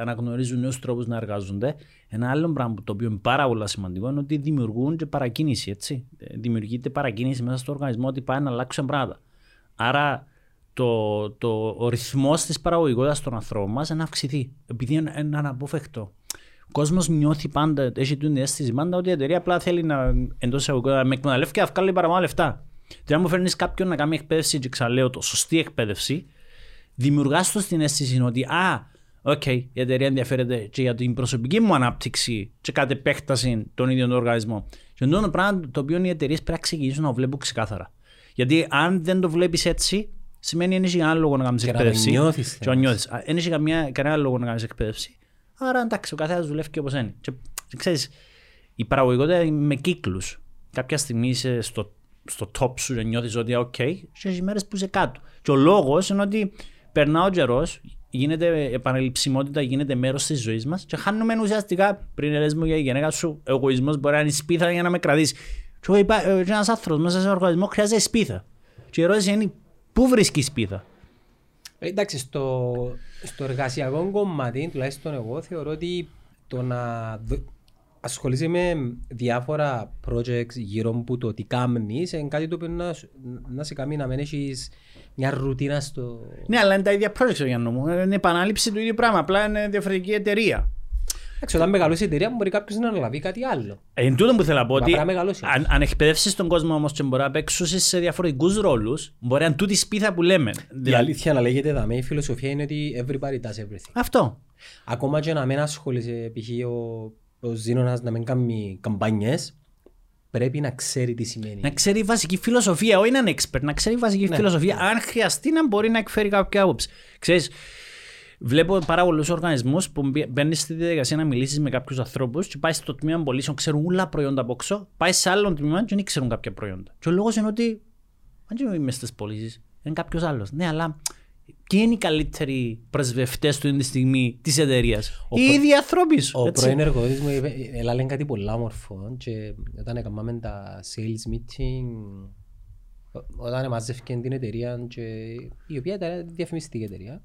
αναγνωρίζουν νέους τρόπους να εργάζονται, ένα άλλο πράγμα το οποίο είναι πάρα πολύ σημαντικό είναι ότι δημιουργούν και παρακίνηση. Έτσι. Ε, Δημιουργείται παρακίνηση μέσα στο οργανισμό ότι πάει να αλλάξουν πράγματα. Άρα το, το, ο ρυθμός της παραγωγικότητας των ανθρώπων μας να αυξηθεί. Επειδή είναι, είναι αναπόφευκτο. Ο κόσμος νιώθει πάντα, έχει την αίσθηση πάντα ότι η εταιρεία απλά θέλει να εντός εισαγωγικών να με εκμεταλλεύει και να βγάλει παραπάνω λεφτά. Και αν μου φέρνεις κάποιον να κάνει εκπαίδευση, και ξαναλέω το σωστή εκπαίδευση, δημιουργάς του την αίσθηση ότι α, οκ, η εταιρεία ενδιαφέρεται και για την προσωπική μου ανάπτυξη και κατ' επέκταση των ίδιων των οργανισμών. Και αυτό είναι πράγμα το οποίο οι εταιρείες πρέπει να ξεκινήσουν να βλέπουν ξεκάθαρα. Γιατί αν δεν το βλέπεις έτσι, σημαίνει δεν έχει κανένα λόγο να κάνεις Και να το εκπαίδευση. νιώθεις, Και να νιώθεις. Α, Δεν έχει καμία- κανένα λόγο να κάνεις εκπαίδευση. Άρα εντάξει, ο καθένας δουλεύει και όπως είναι. Και, και ξέρεις, η παραγωγικότητα είναι με κύκλους. Κάποια στιγμή είσαι στο, στο top σου και νιώθεις ότι οκ, και έχει μέρες που είσαι κάτω. Και ο λόγος είναι ότι περνά ο καιρός, γίνεται επαναληψιμότητα, γίνεται μέρος της ζωής μας και χάνουμε ουσιαστικά πριν λες μου για η γυναίκα σου, ο εγωισμός μπορεί να είναι η σπίθα για να με κρατήσει. Και ένας άνθρωπος μέσα σε ένα οργανισμό χρειάζεται σπίθα. Και η ερώτηση είναι, πού βρίσκει σπίθα. Ε, Εντάξει, στο, στο εργασιακό κομμάτι, τουλάχιστον εγώ θεωρώ ότι το να δ- ασχολείσαι με διάφορα projects γύρω από το τι κάνεις είναι κάτι το οποίο να, σου- να σε κάνει να μην έχεις μια ρουτίνα στο... Ναι, αλλά είναι τα ίδια projects για μου. Είναι επανάληψη του ίδιου πράγμα. Απλά είναι διαφορετική εταιρεία. Εντάξει, όταν μεγαλώσει η εταιρεία μπορεί κάποιος να αναλαβεί κάτι άλλο. Ε, Εν τούτο που θέλω να πω Μα ότι πρέπει να μεγαλώσει. αν, αν εκπαιδεύσεις τον κόσμο όμως και μπορεί να παίξουν σε διαφορετικούς ρόλους, μπορεί να είναι τούτη σπίθα που λέμε. Η Δηλαδή, αλήθεια να λέγεται δαμέ, η φιλοσοφία είναι ότι everybody does everything. αυτό. Ακόμα και να μην ασχολείσαι, π.χ. ο, ο Ζήνωνας να μην κάνει καμπάνιες, πρέπει να ξέρει τι σημαίνει. Να ξέρει βασική φιλοσοφία, όχι να είναι expert, να ξέρει βασική Ναι. φιλοσοφία. Αν χρειαστεί να μπορεί να εκφέρει κάποια άποψη. Ξέρεις, Βλέπω πάρα πολλούς οργανισμούς που μπαι- μπαίνεις στη διαδικασία να μιλήσεις με κάποιους ανθρώπους και πάεις στο τμήμα πωλήσεων, ξέρουν όλα προϊόντα από έξω, πάεις σε άλλο τμήμα και δεν ξέρουν κάποια προϊόντα. Και ο λόγος είναι ότι. Αν και είμαι στις πωλήσεις, είναι κάποιος άλλος. Ναι, αλλά ποιοι είναι οι καλύτεροι πρεσβευτές του αυτή τη στιγμή της εταιρείας; Ο Οι προ- ίδιοι άνθρωποι σου. Ο έτσι. πρώην εργοδότης μου είπε, έλα λένε κάτι πολλά όμορφο και όταν έκαναμε τα sales meeting, ο- όταν μαζεύκαν την εταιρεία και η οποία ήταν διαφημιστική εταιρεία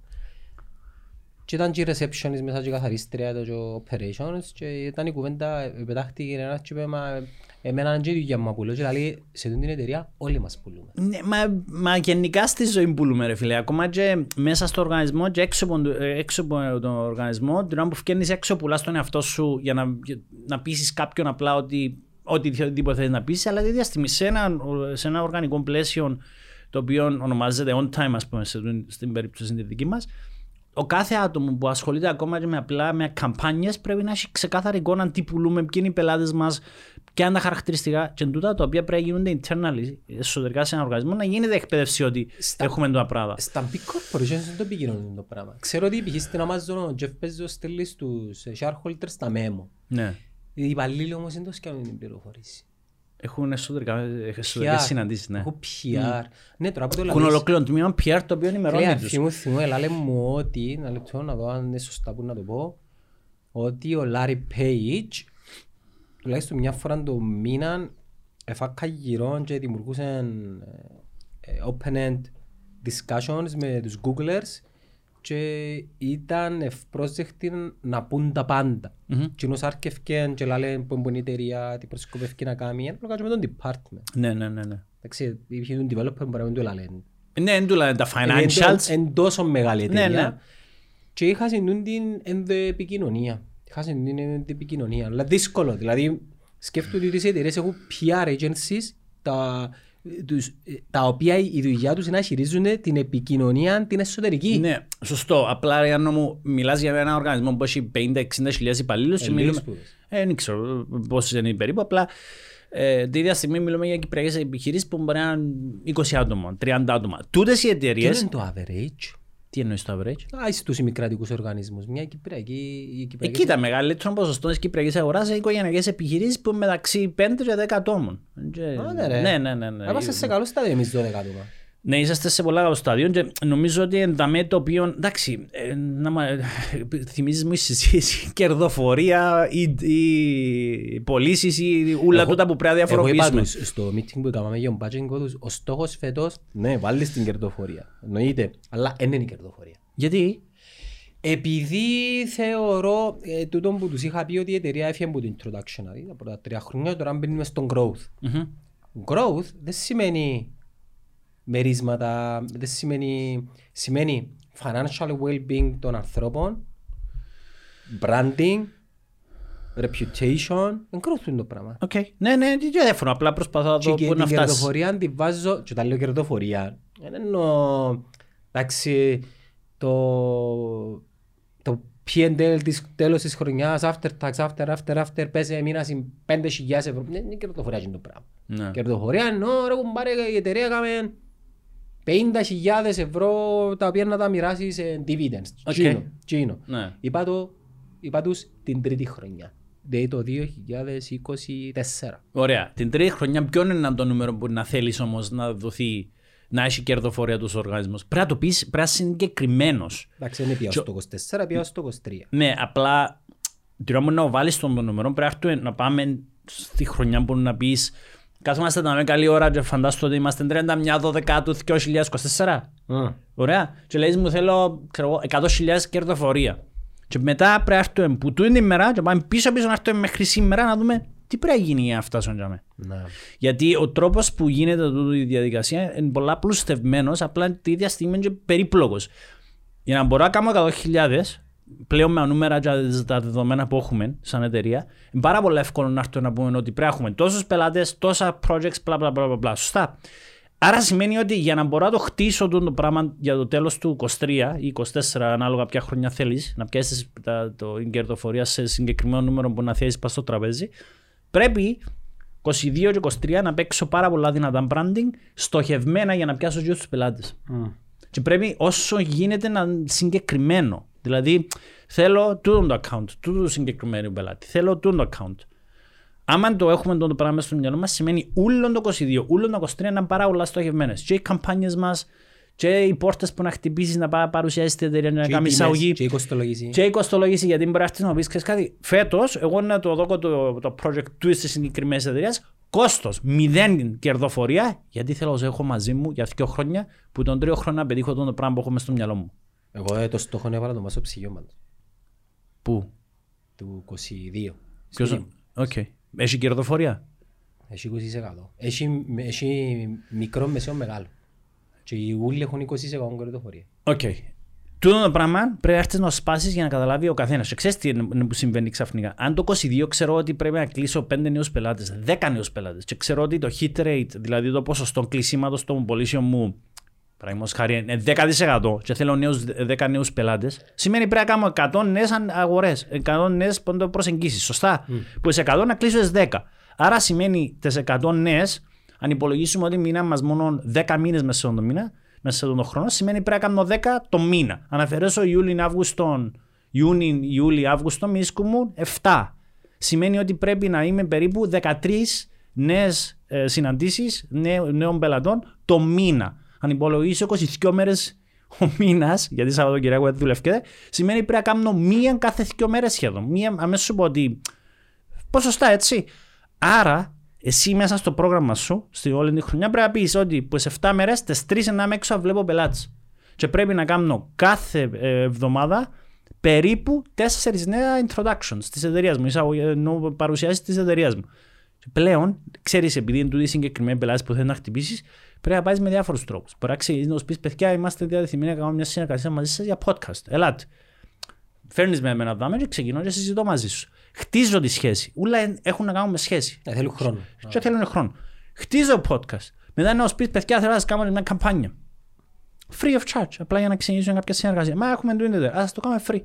και ήταν και η receptionist μέσα και η καθαρίστρια το και ο operations και ήταν η κουβέντα, ε, πετάχτηκε ένας και είπε μα εμένα είναι και η δουλειά μου να πουλώ και λέει σε αυτήν την εταιρεία όλοι μας πουλούμε. Ναι, μα, μα γενικά στη ζωή πουλούμε ρε φίλε. Ακόμα και μέσα στο οργανισμό και έξω από, το- ε, έξω από τον οργανισμό, την ώρα που φκένεις έξω πουλάς τον εαυτό σου για να, για να πείσεις κάποιον απλά ότι οτιδήποτε θέλεις να πείσεις, αλλά ίδια στιγμή σε ένα, σε ένα οργανικό πλαίσιο το οποίο ονομάζεται on time, ας πούμε, σε, στην περίπτωση τη δική μας, ο κάθε άτομο που ασχολείται ακόμα και με απλά με καμπάνιες πρέπει να έχει ξεκάθαρη εικόνα τι πουλούμε, ποιοι είναι οι πελάτες μας, ποια είναι τα χαρακτηριστικά και τούτα τα οποία πρέπει να γίνονται internally, εσωτερικά σε ένα οργανισμό, να γίνεται εκπαίδευση ότι Στα- έχουμε τα πράγματα. Στα big corporations δεν το επικοινωνούν το πράγμα. Ξέρω ότι π.χ. στην Amazon ο Jeff Bezos στέλνει στους shareholders τα memo. Ναι. Οι υπαλλήλοι όμως δεν το σκέφτονται την πληροφορήση. Έχουν εσωτερικά, εσωτερικές PR. συναντήσεις, ναι. Έχω PR. Ναι, τώρα που το Έχουν λαλείς. ολοκληρώνει τμήμα PR το οποίο ενημερώνει Λέει, τους. αρχή μου θυμώ, έλα λέει μου ότι, ένα λεπτό να δω αν είναι σωστά που να το πω, ότι ο Larry Page, τουλάχιστον μια φορά το μήνα, εφάκα γυρών και δημιουργούσαν ε, ε, open-end discussions με τους Googlers και ήταν ευπρόσδεκτοι να πούν τα πάντα. Μμμ. Κοινός άρκευκε και λάλε που είναι η εταιρεία, τι προσκοπεύει να κάνει, ένα λόγω με τον department. Ναι, ναι, ναι. ναι. Εντάξει, είχε τον developer μπορεί να μην το λάλε. Ναι, δεν του λένε τα Εν financials. εν τόσο μεγάλη Ναι, εταιρεία. ναι. Και είχα την την ενδοεπικοινωνία. Είχα την ενδοεπικοινωνία. Αλλά δύσκολο. Δηλαδή, σκέφτομαι ότι τις εταιρείες έχουν PR agencies τα, τους, τα οποία η δουλειά τους είναι να χειρίζουν την επικοινωνία την εσωτερική. Ναι, σωστό. Απλά για να μου μιλάς για ένα οργανισμό που έχει 50-60 χιλιάδες υπαλλήλους και Ε, μιλούμε... λίγους που πες. Ε, δεν ξέρω πόσες είναι περίπου, απλά ε, την ίδια στιγμή μιλούμε για κυπριακές επιχειρήσεις που μπορεί να είναι 20 άτομα, 30 άτομα. Τούτες οι Τι εταιρείες... είναι το average; Τι εννοείς το average? Α, είσαι τους ημικρατικούς οργανισμούς. Μια κυπριακή... οι κυπριακές- Εκεί τα μεγαλύτερο ποσοστός της κυπριακής αγοράς είναι οικογενειακές επιχειρήσεις που είναι μεταξύ 5 και 10 ατόμων. Και- Α, ναι, ρε. ναι, ναι, ναι, ναι. Είμαστε σε καλό στάδιο εμείς 12 άτομα. Ναι, είσαστε σε πολλά καλό στάδιο και νομίζω ότι ενταμέ το οποίο. Εντάξει, ε, να μα, θυμίζεις μου η συζήτηση, κερδοφορία ή, ή πωλήσεις ή ούλα Εγώ- τούτα που πρέπει να Εγώ είπα διαφοροποιήσουμε. τους στο meeting που έκαναμε για τον budget code, ο στόχος φέτος, ναι, βάλεις την κερδοφορία. Εννοείται, αλλά δεν είναι η κερδοφορία. Γιατί; Επειδή θεωρώ, ε, τούτο που τους είχα πει ότι η εταιρεία έφυγε από το introduction, δηλαδή τα πρώτα τρία χρόνια, τώρα μπαίνουμε στον growth. Μμμ. Growth δεν σημαίνει μερίσματα, δεν σημαίνει, σημαίνει financial well-being των ανθρώπων, branding, reputation, είναι growth είναι το πράγμα. Οκ. Ναι, ναι, δεν διαφωνώ. Απλά προσπαθώ να Και δω και πού να την φτάσει. κερδοφορία τη βάζω, και όταν λέω κερδοφορία, δεν εννοώ, εντάξει, το, το P&L της τέλος της χρονιάς, after tax, after, after, after, πες έμεινα συν 5.000 ευρώ. Δεν είναι κερδοφορία αυτό το πράγμα. Ναι. Κερδοφορία εννοώ, ρε κουμπάρε, η εταιρεία έκαμε 50.000 ευρώ τα οποία να τα μοιράσεις σε dividends. ΟΚ. Τζείνο, τζείνο. Ναι. Είπα, το, είπα τους την τρίτη χρονιά. Δηλαδή το 2024. Ωραία. Την τρίτη χρονιά, ποιο είναι το νούμερο που να θέλεις όμως να δοθεί, να έχει κερδοφορία τους οργανισμούς; Πρέπει να το πεις, πρέπει να είσαι συγκεκριμένος. Εντάξει, δεν πήγα στο 24, πήγα στο 23. Ναι, απλά την ώρα μου να βάλεις τον το νούμερο, πρέπει να έρθουμε να πάμε στη χρονιά που να πεις. Κάθομαστε να με καλή ώρα και φαντάσου ότι είμαστε 31 12 του 2024. Ωραία. Και λέει μου θέλω ξέρω, εγώ, 100.000 κερδοφορία. Και μετά πρέπει να έρθουμε που του είναι η μέρα και πάμε πίσω πίσω να έρθουμε μέχρι σήμερα να δούμε τι πρέπει να γίνει για να φτάσουμε για μένα. Ναι. Γιατί ο τρόπος που γίνεται τούτη η διαδικασία είναι πολλά πλουστευμένος, απλά τη ίδια στιγμή είναι και περίπλοκος. Για να μπορώ να κάνω 100.000, πλέον με νούμερα και τα δεδομένα που έχουμε σαν εταιρεία, είναι πάρα πολύ εύκολο να έρθουμε να πούμε ότι πρέπει να έχουμε τόσους πελάτες, τόσα projects, bla bla bla bla. bla. Σωστά. Άρα σημαίνει ότι για να μπορώ να το χτίσω το, το πράγμα για το τέλος του 23 ή 24, ανάλογα ποια χρονιά θέλεις, να πιάσει το την κερδοφορία σε συγκεκριμένο νούμερο που να θέσει πας στο τραπέζι, πρέπει 22 και 23 να παίξω πάρα πολλά δυνατά branding στοχευμένα για να πιάσω και τους πελάτες. Και πρέπει όσο γίνεται να είναι συγκεκριμένο. Δηλαδή, θέλω τούτο το account, τούτο το συγκεκριμένο πελάτη. Θέλω τούτο το account. Άμα το έχουμε το πράγμα μέσα στο μυαλό μας, σημαίνει όλο το 22, όλο το 23 να είναι πάρα πολλά στοχευμένες. Και οι καμπάνιες μας, και οι πόρτες που να χτυπήσεις να πάει παρουσιάσεις την εταιρεία, να Και οι κάνεις τιμές, εισαγωγή. Και η κοστολογήση. Και η κοστολόγηση γιατί μπορεί να έρθεις να πεις ξέρεις κάτι. Φέτος, εγώ να το δω το, το project του στη συγκεκριμένης εταιρείας. Κόστος, μηδέν κερδοφορία, γιατί θέλω να έχω μαζί μου για δύο χρόνια, που τον τρίο χρόνο να πετύχω το πράγμα που έχω μες στο μυαλό μου. Εγώ ε, το στόχο έβαλα το μάσο ψυγείο μας, Πού, του 22. ποιος, Σπίτι μου. οκ. Έχει κερδοφορία; Έχει 20%. Έχει, έχει μικρό, μεσαίο, μεγάλο. Και οι ούλοι έχουν 20% κερδοφορία. Οκ. Τούτο το πράγμα πρέπει να έρθεις να σπάσεις για να καταλάβει ο καθένας. Και ξέρεις τι είναι που συμβαίνει ξαφνικά. Αν το 22 ξέρω ότι πρέπει να κλείσω 5 νέους πελάτες, 10 νέους πελάτες, και ξέρω ότι το hit rate, δηλαδή το ποσοστό κλεισίματος των πωλήσεων μου, παραδείγματος χάρη, είναι 10% και θέλω νέους, 10 νέους πελάτες, σημαίνει πρέπει να κάνω 100 νέες αγορές, 100 νέες προσεγγίσεις. Σωστά; Που σε 100 να κλείσω στι 10. Άρα σημαίνει τις 100 νέες, αν υπολογίσουμε ότι μήνα μας μόνο 10 μήνες μέσα σε τον μήνα, μέσα σε τον χρόνο, σημαίνει πρέπει να κάνω 10 το μήνα. Αν αφαιρέσω Ιούλιο, Αύγουστο, Ιούνι, Ιούλη, Αύγουστο, μίσκου μου 7. Σημαίνει ότι πρέπει να είμαι περίπου 13 νέες ε, συναντήσεις νέων πελατών το μήνα. Αν υπολογίσω 22 μέρες ο μήνας, γιατί Σαββατοκυριακό δεν δουλεύετε, σημαίνει πρέπει να κάνω μία κάθε δύο μέρες σχεδόν. Μία, αμέσως σου πω ότι. Ποσοστά έτσι. Άρα, εσύ μέσα στο πρόγραμμα σου, στη όλη τη χρονιά, πρέπει να πεις ότι που σε 7 μέρες, τις 3 να είμαι έξω να βλέπω πελάτες. Και πρέπει να κάνω κάθε ε, εβδομάδα περίπου τέσσερις νέα introductions της εταιρείας μου, εισαγωγή- ενώ παρουσιάσεις της εταιρείας μου. Και πλέον, ξέρεις, επειδή είναι τούτοι οι συγκεκριμένοι πελάτες που θέλουν να χτυπήσεις, πρέπει να πάει με διάφορους τρόπους. Μπορεί να ξεκινήσεις να τους πεις, παιδιά, είμαστε διατεθειμένοι να κάνουμε μια συνεργασία μαζί σας για podcast. Ελάτε. Φέρνεις με εμένα δάμε και ξεκινώ και συζητώ μαζί σου. Χτίζω τη σχέση. Ούλα έχουν να κάνουν με σχέση. Ε, Θέλουν χρόνο. Και θέλουν χρόνο. Χτίζω podcast. Μετά να σου πεις, παιδιά, θέλω να σας κάνω μια καμπάνια. Free of charge. Απλά για να ξεκινήσουμε κάποια συνεργασία. Μα έχουμε το ίντερνετ. Α το κάνουμε free.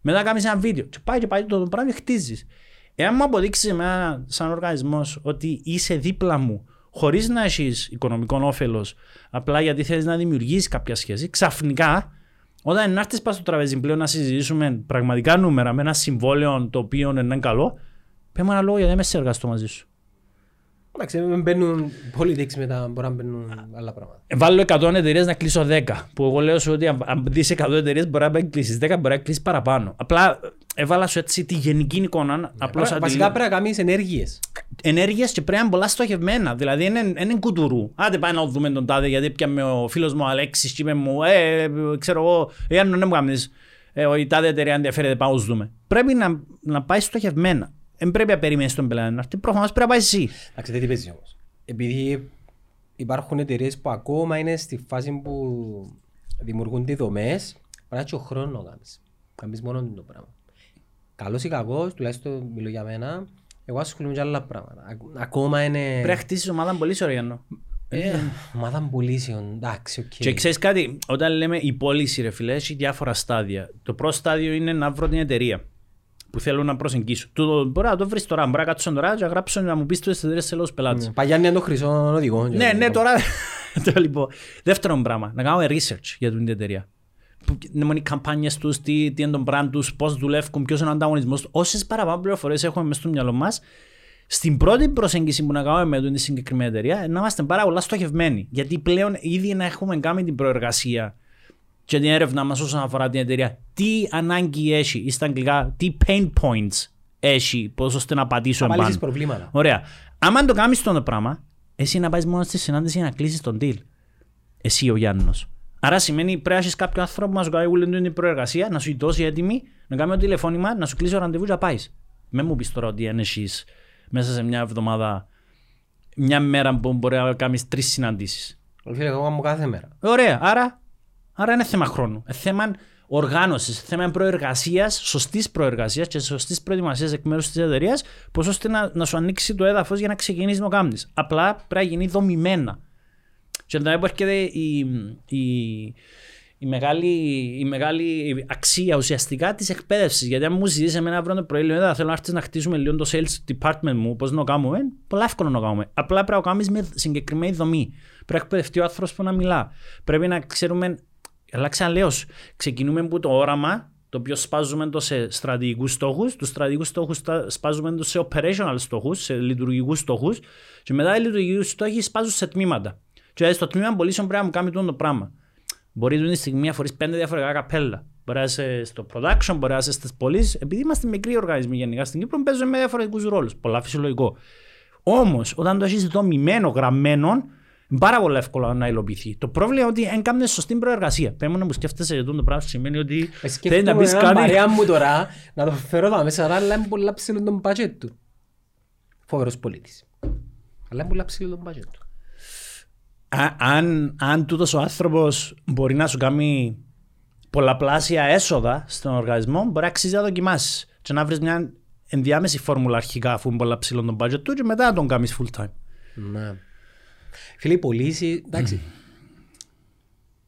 Μετά κάνεις ένα βίντεο. Και πάει και πάει το πράγμα και χτίζεις. Εάν μου αποδείξεις εμένα, σαν οργανισμός, ότι είσαι δίπλα μου χωρίς να έχεις οικονομικό όφελος, απλά γιατί θέλεις να δημιουργήσεις κάποια σχέση, ξαφνικά, όταν να έρθει πας στο τραπέζι πλέον να συζητήσουμε πραγματικά νούμερα με ένα συμβόλαιο το οποίο είναι καλό, πε μου ένα λόγο γιατί δεν με συνεργαστώ μαζί σου. Εντάξει, μην μπαίνουν politics μετά, μπορεί να μπαίνουν άλλα πράγματα. Ε, Βάλω 100 εταιρείες να κλείσω 10. Που εγώ λέω σου ότι αν- αν δεις 100 εταιρείες μπορεί να κλείσεις 10, μπορεί να κλείσεις παραπάνω. Απλά έβαλα σου έτσι τη γενική εικόνα. Απλώς Πρέ- Βασικά πρέπει να κάνεις ενέργειες. ενέργειες και πρέπει να είναι πολλά στοχευμένα. Δηλαδή είναι, είναι κουτουρού. Άντε πάει να δούμε τον τάδε γιατί πιάμε ο φίλος μου ο Αλέξης και είπε μου, ε, ξέρω εγώ, ε, αν δεν μου κάνεις, ε, η τάδε εταιρεία ενδιαφέρεται, πάω να δούμε. Πρέπει να, να πάει στοχευμένα. Δεν πρέπει να περιμένεις τον πελάτη να έρθει. Προφανώς πρέπει να πάει εσύ. Εντάξει, δεν τι παίζει όμως. Επειδή υπάρχουν εταιρείες που ακόμα είναι στη φάση που δημιουργούνται οι δομές, πρέπει να έχει ο χρόνος να κάνεις. Κάνεις μόνο το πράγμα. Καλός ή κακός, τουλάχιστον μιλώ για μένα, εγώ ασχολούμαι και άλλα πράγματα. Ακ- Ακόμα είναι... Πρέπει να χτίσεις ομάδα πολύ σωρό Ε, Ομάδα πουλήσεων, εντάξει, οκ. Και ξέρεις κάτι, όταν λέμε η πώληση, ρε φίλε, έχει διάφορα στάδια. Το πρώτο στάδιο είναι να βρω την εταιρεία που θέλω να προσεγγίσω. Του, μπορεί να το βρεις τώρα, μπορεί να κάτσω τώρα και να γράψω να μου πεις τι εταιρείε σε λόγου πελάτης. Παγιάννη είναι το χρυσό οδηγό. Ναι, ναι, τώρα. το λοιπόν. Δεύτερο πράγμα, να κάνουμε research για την εταιρεία. Που- Να είναι οι καμπάνιες τους, τι, τι είναι το brand τους, πώς δουλεύουν, ποιος είναι ο ανταγωνισμός τους. Όσες παραπάνω πληροφορίες έχουμε μέσα στο μυαλό μας, στην πρώτη προσέγγιση που να κάνουμε με την συγκεκριμένη εταιρεία, να είμαστε πάρα πολλά στοχευμένοι. Γιατί πλέον ήδη να έχουμε κάνει την προεργασία και την έρευνα μας όσον αφορά την εταιρεία. Τι ανάγκη έχει, ή στα αγγλικά, τι pain points έχει, πώς ώστε να πατήσουμε Θα λύσεις πάνω. προβλήματα. Ωραία. Άμα το κάνεις το πράγμα, εσύ να πάει μόνος στη συνάντηση για να κλείσεις τον deal. Εσύ ο Γιάννη. Άρα σημαίνει πρέπει να έχεις κάποιον άνθρωπο που να σου κάνει όλη την προεργασία, να σου δώσει έτοιμη, να κάνει το τηλεφώνημα, να σου κλείσει ο ραντεβού και να πάεις. Με μου πεις τώρα ότι αν έχεις μέσα σε μια εβδομάδα, μια μέρα που μπορεί να κάνεις τρεις συναντήσεις. Φίλε, εγώ κάνω κάθε μέρα. Ωραία. Άρα, άρα είναι θέμα χρόνου. Είναι θέμα οργάνωσης, θέμα προεργασίας, σωστής προεργασίας και σωστής προετοιμασίας εκ μέρους της εταιρείας, ώστε να, να σου ανοίξει το έδαφος για να ξεκινήσεις να το κάνεις. Απλά πρέπει να γίνει δομημένα. Και εδώ έρχεται η, η, η, μεγάλη, η μεγάλη αξία ουσιαστικά της εκπαίδευσης. Γιατί αν μου ζητήσεις εμένα αύριο το πρωί, λέω, «Έλα, θέλω να έρθεις να χτίσουμε λίγο το sales department μου, πώς να το κάνουμε, πολύ εύκολο να το κάνουμε. Απλά πρέπει να το κάνουμε με συγκεκριμένη δομή. Πρέπει να εκπαιδευτεί ο άνθρωπος που να μιλά. Πρέπει να ξέρουμε. Αλλά ξαναλέω, ξεκινούμε από το όραμα, το οποίο σπάζουμε το σε στρατηγικούς στόχους. Τους στρατηγικούς στόχους σπάζουμε το σε operational στόχους, σε λειτουργικούς στόχους. Και μετά οι λειτουργικούς στόχοι σπάζουν σε τμήματα. Και δηλαδή στο τμήμα πωλήσεων πρέπει να μου κάνει το πράγμα. Μπορεί την στιγμή να φορείς πέντε διαφορετικά καπέλα. Μπορεί να είσαι στο production, μπορεί να είσαι στις πωλήσεις. Επειδή είμαστε μικροί οργανισμοί γενικά στην Κύπρο, παίζουμε με διαφορετικούς ρόλους. Πολλά φυσιολογικό. Όμως, όταν το έχεις δομημένο, γραμμένο, είναι πάρα πολύ εύκολο να υλοποιηθεί. Το πρόβλημα είναι ότι δεν κάνουμε σωστή προεργασία. Πρέπει να μου σκέφτεσαι για αυτό το πράγμα σημαίνει ότι Ε, θέλει να Σκέφτομαι πεις έναν κάτι. παρέα μου τώρα να το φέρω εδώ μέσα, αλλά είναι πολλά ψηλό τον budget του. Φοβερός πολίτης. Αλλά είναι πολλά ψηλό τον budget του. Α- αν, αν τούτος ο άνθρωπος μπορεί να σου κάνει πολλαπλάσια έσοδα στον οργανισμό, μπορεί να αξίζει να δοκιμάσεις. Και να βρεις μια ενδιάμεση φόρμουλα αρχικά, αφού είναι πολλά ψηλό τον budget του, και μετά να τον κάνεις full time. Ναι. Φίλε, οι πωλήσει, εντάξει,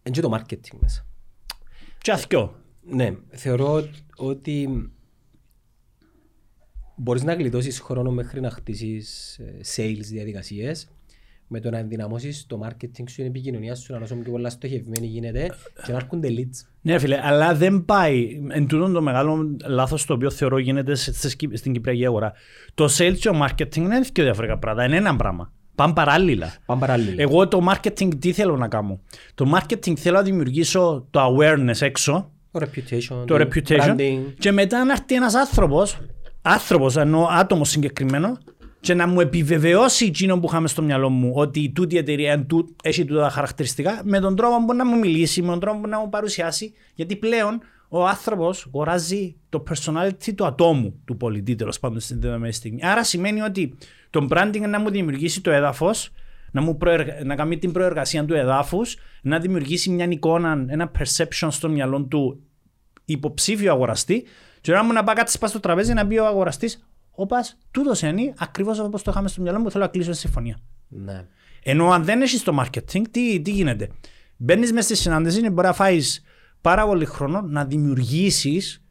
είναι και το marketing μέσα. Και αθιό. Ναι, θεωρώ ότι μπορείς να γλιτώσεις χρόνο μέχρι να χτίσεις ε, sales διαδικασίες με το να ενδυναμώσεις το marketing σου, την επικοινωνία σου, να όσο πιο πολλά στοχευμένη γίνεται και να έρχονται leads. Ναι, φίλε, αλλά δεν πάει. Εν τούτον το μεγάλο λάθος το οποίο θεωρώ γίνεται σε- σε- στην Κυπριακή αγορά. Το sales και ο marketing είναι δύο διαφορετικά πράγματα. Είναι ένα πράγμα. Πάνε παράλληλα. Πάμε παράλληλα. Εγώ το marketing τι θέλω να κάνω; Το marketing θέλω να δημιουργήσω το awareness έξω, Το reputation, το reputation branding. και μετά να έρθει ένας άνθρωπος, άνθρωπος εννοώ άτομος συγκεκριμένο, και να μου επιβεβαιώσει εκείνο που είχαμε στο μυαλό μου ότι τούτη η εταιρεία του, έχει τούτα τα χαρακτηριστικά με τον τρόπο που να μου μιλήσει, με τον τρόπο που να μου παρουσιάσει. Γιατί πλέον ο άνθρωπος αγοράζει το personality του ατόμου του πολιτή τέλος πάντων στην δεδομένη στιγμή. Άρα σημαίνει ότι το branding να μου δημιουργήσει το έδαφος, να, μου προεργα... να κάνει την προεργασία του εδάφους, να δημιουργήσει μια εικόνα, ένα perception στο μυαλό του υποψήφιο αγοραστή, και να μου να πάει κάτι στο τραπέζι να πει ο αγοραστής, Όπας, τούτος είναι ακριβώς όπω το είχαμε στο μυαλό μου, θέλω να κλείσω συμφωνία. Ναι. Ενώ αν δεν έχεις το marketing, τι, τι γίνεται; Μπαίνεις μέσα στη συνάντηση και μπορεί να φάεις πάρα πολύ χρόνο να δημιουργήσεις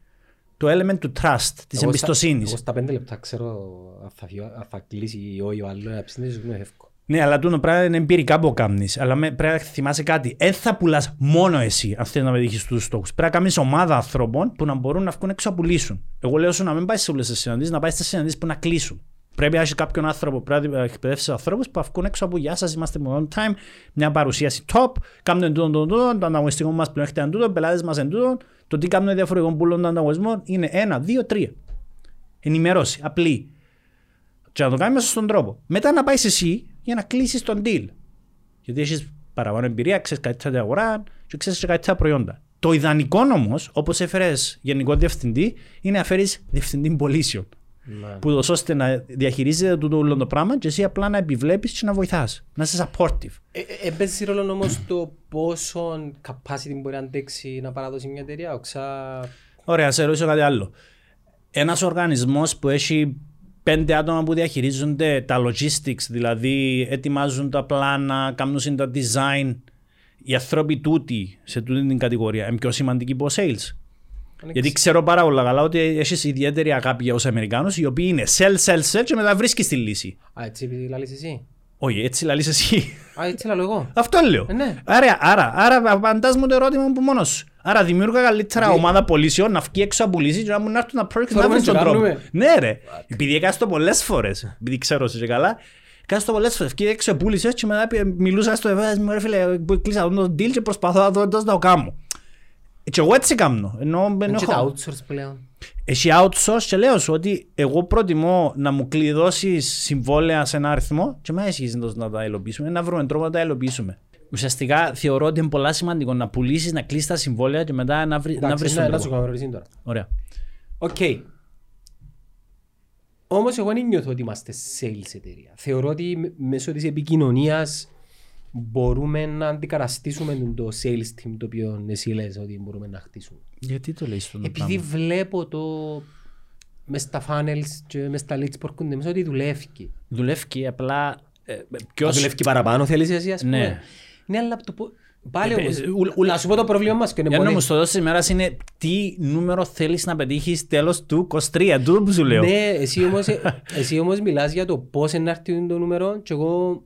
το element του trust, της εμπιστοσύνης. Εγώ στα πέντε λεπτά ξέρω αν θα, αν θα κλείσει ή όχι ο άλλος, να ψήνει εύκολο. Ναι, αλλά τούτο πράγμα είναι εμπειρικά που κάνεις. Αλλά με, πρέπει να θυμάσαι κάτι. Δεν θα πουλάς μόνο εσύ, αν θέλεις να πετύχεις τους στόχους. Πρέπει να κάνεις ομάδα ανθρώπων που να μπορούν να βγουν έξω να πουλήσουν. Εγώ λέω σου να μην πάεις σε όλες τις συναντήσεις, να πάεις στις συναντήσεις που να κλείσουν. Πρέπει να έχει κάποιον άνθρωπο, πρέπει να εκπαιδεύσεις ανθρώπους που βγουν έξω από γεια σας, είμαστε με one time, μια παρουσίαση top, κάνουν τούτο, τούτο, τούτο, το ανταγωνιστικό μας πλέον έχετε τούτο, πελάτες μας τούτο, το τι κάνουν διαφορετικό πουλών τον ανταγωνισμό είναι ένα, δύο, τρία. Ενημερώσει, απλή. Και να το κάνεις μέσα στον τρόπο. Μετά να πάεις εσύ για να κλείσεις τον deal. Γιατί έχεις παραπάνω εμπειρία, ξέρεις καλύτερα την αγορά και ξέρεις καλύτερα προϊόντα. Το ιδανικό όμως, όπως έφερες γενικό διευθυντή, είναι να φέρεις διευθυντή πωλήσεων. Ναι. Που δώσ' ώστε να διαχειρίζεται το όλο το πράγμα και εσύ απλά να επιβλέπεις και να βοηθάς. Να είσαι supportive. Ε, ε, ε παίζει ρόλο όμως το πόσο capacity μπορεί να αντέξει να παραδώσει μια εταιρεία. Οξά... Ωραία, σε ρωτήσω κάτι άλλο. Ένας οργανισμός που έχει πέντε άτομα που διαχειρίζονται τα logistics, δηλαδή ετοιμάζουν τα πλάνα, κάνουν τα design. Οι άνθρωποι τούτοι σε τούτη την κατηγορία είναι πιο σημαντικοί από sales. Γιατί ξέρω πάρα πολύ καλά ότι έχεις ιδιαίτερη αγάπη για του Αμερικάνους, οι οποίοι είναι sell, sell, sell και μετά βρίσκεις τη λύση. Α, έτσι επειδή λαλείς εσύ. Όχι, έτσι λαλείς εσύ. Α, έτσι λαλώ εγώ. Αυτό λέω. Ε, ναι. Άρα, άρα, άρα απαντάς μου το ερώτημα που μόνος σου. Άρα δημιούργα καλύτερα Τι... ομάδα πωλήσεων να βγει έξω από πουλήσει και να μου να έρθουν να πρόκειται να βρουν τον τρόπο. Ναι ρε, επειδή έκανα το πολλές φορές, επειδή ξέρω σε καλά, Κάνω το πολλές φορές, βγει έξω πούλησες και μετά μιλούσα στο ευαίας μου, ρε φίλε, κλείσα τον deal και προσπαθώ να το, το κάνω. Και εγώ έτσι κάνω. Ενώ, ενώ έχω... outsource πλέον. Έχει outsource και λέω σου ότι εγώ προτιμώ να μου κλειδώσεις συμβόλαια σε ένα αριθμό και με εσύ να τα υλοποιήσουμε, να βρούμε τρόπο να τα υλοποιήσουμε. Ουσιαστικά θεωρώ ότι είναι πολύ σημαντικό να πουλήσεις, να κλείσει τα συμβόλαια και μετά να βρει να βρεις τον τρόπο. τώρα. Ωραία. ΟΚ. Okay. Όμως εγώ δεν νιώθω ότι είμαστε sales εταιρεία. Θεωρώ ότι μέσω της επικοινωνίας μπορούμε να αντικαταστήσουμε το sales team το οποίο εσύ λες ότι μπορούμε να χτίσουμε. Γιατί το λέει στον Επειδή πράγμα. βλέπω το μες στα funnels και μες στα leads που έρχονται μέσα ότι δουλεύει. Δουλεύει απλά... Ε, ποιος... δουλεύει παραπάνω θέλεις εσύ ας πούμε; Ναι. Ναι, αλλά το, Πάλι όμως, ε, να σου πω το πρόβλημα μας και είναι πολύ. όμως το δώσεις ημέρας είναι τι νούμερο θέλεις να πετύχεις τέλος του 23, τούτο που σου λέω. Ναι, εσύ όμως, εσύ όμως μιλάς για το πώς είναι να έρθει το νούμερο και εγώ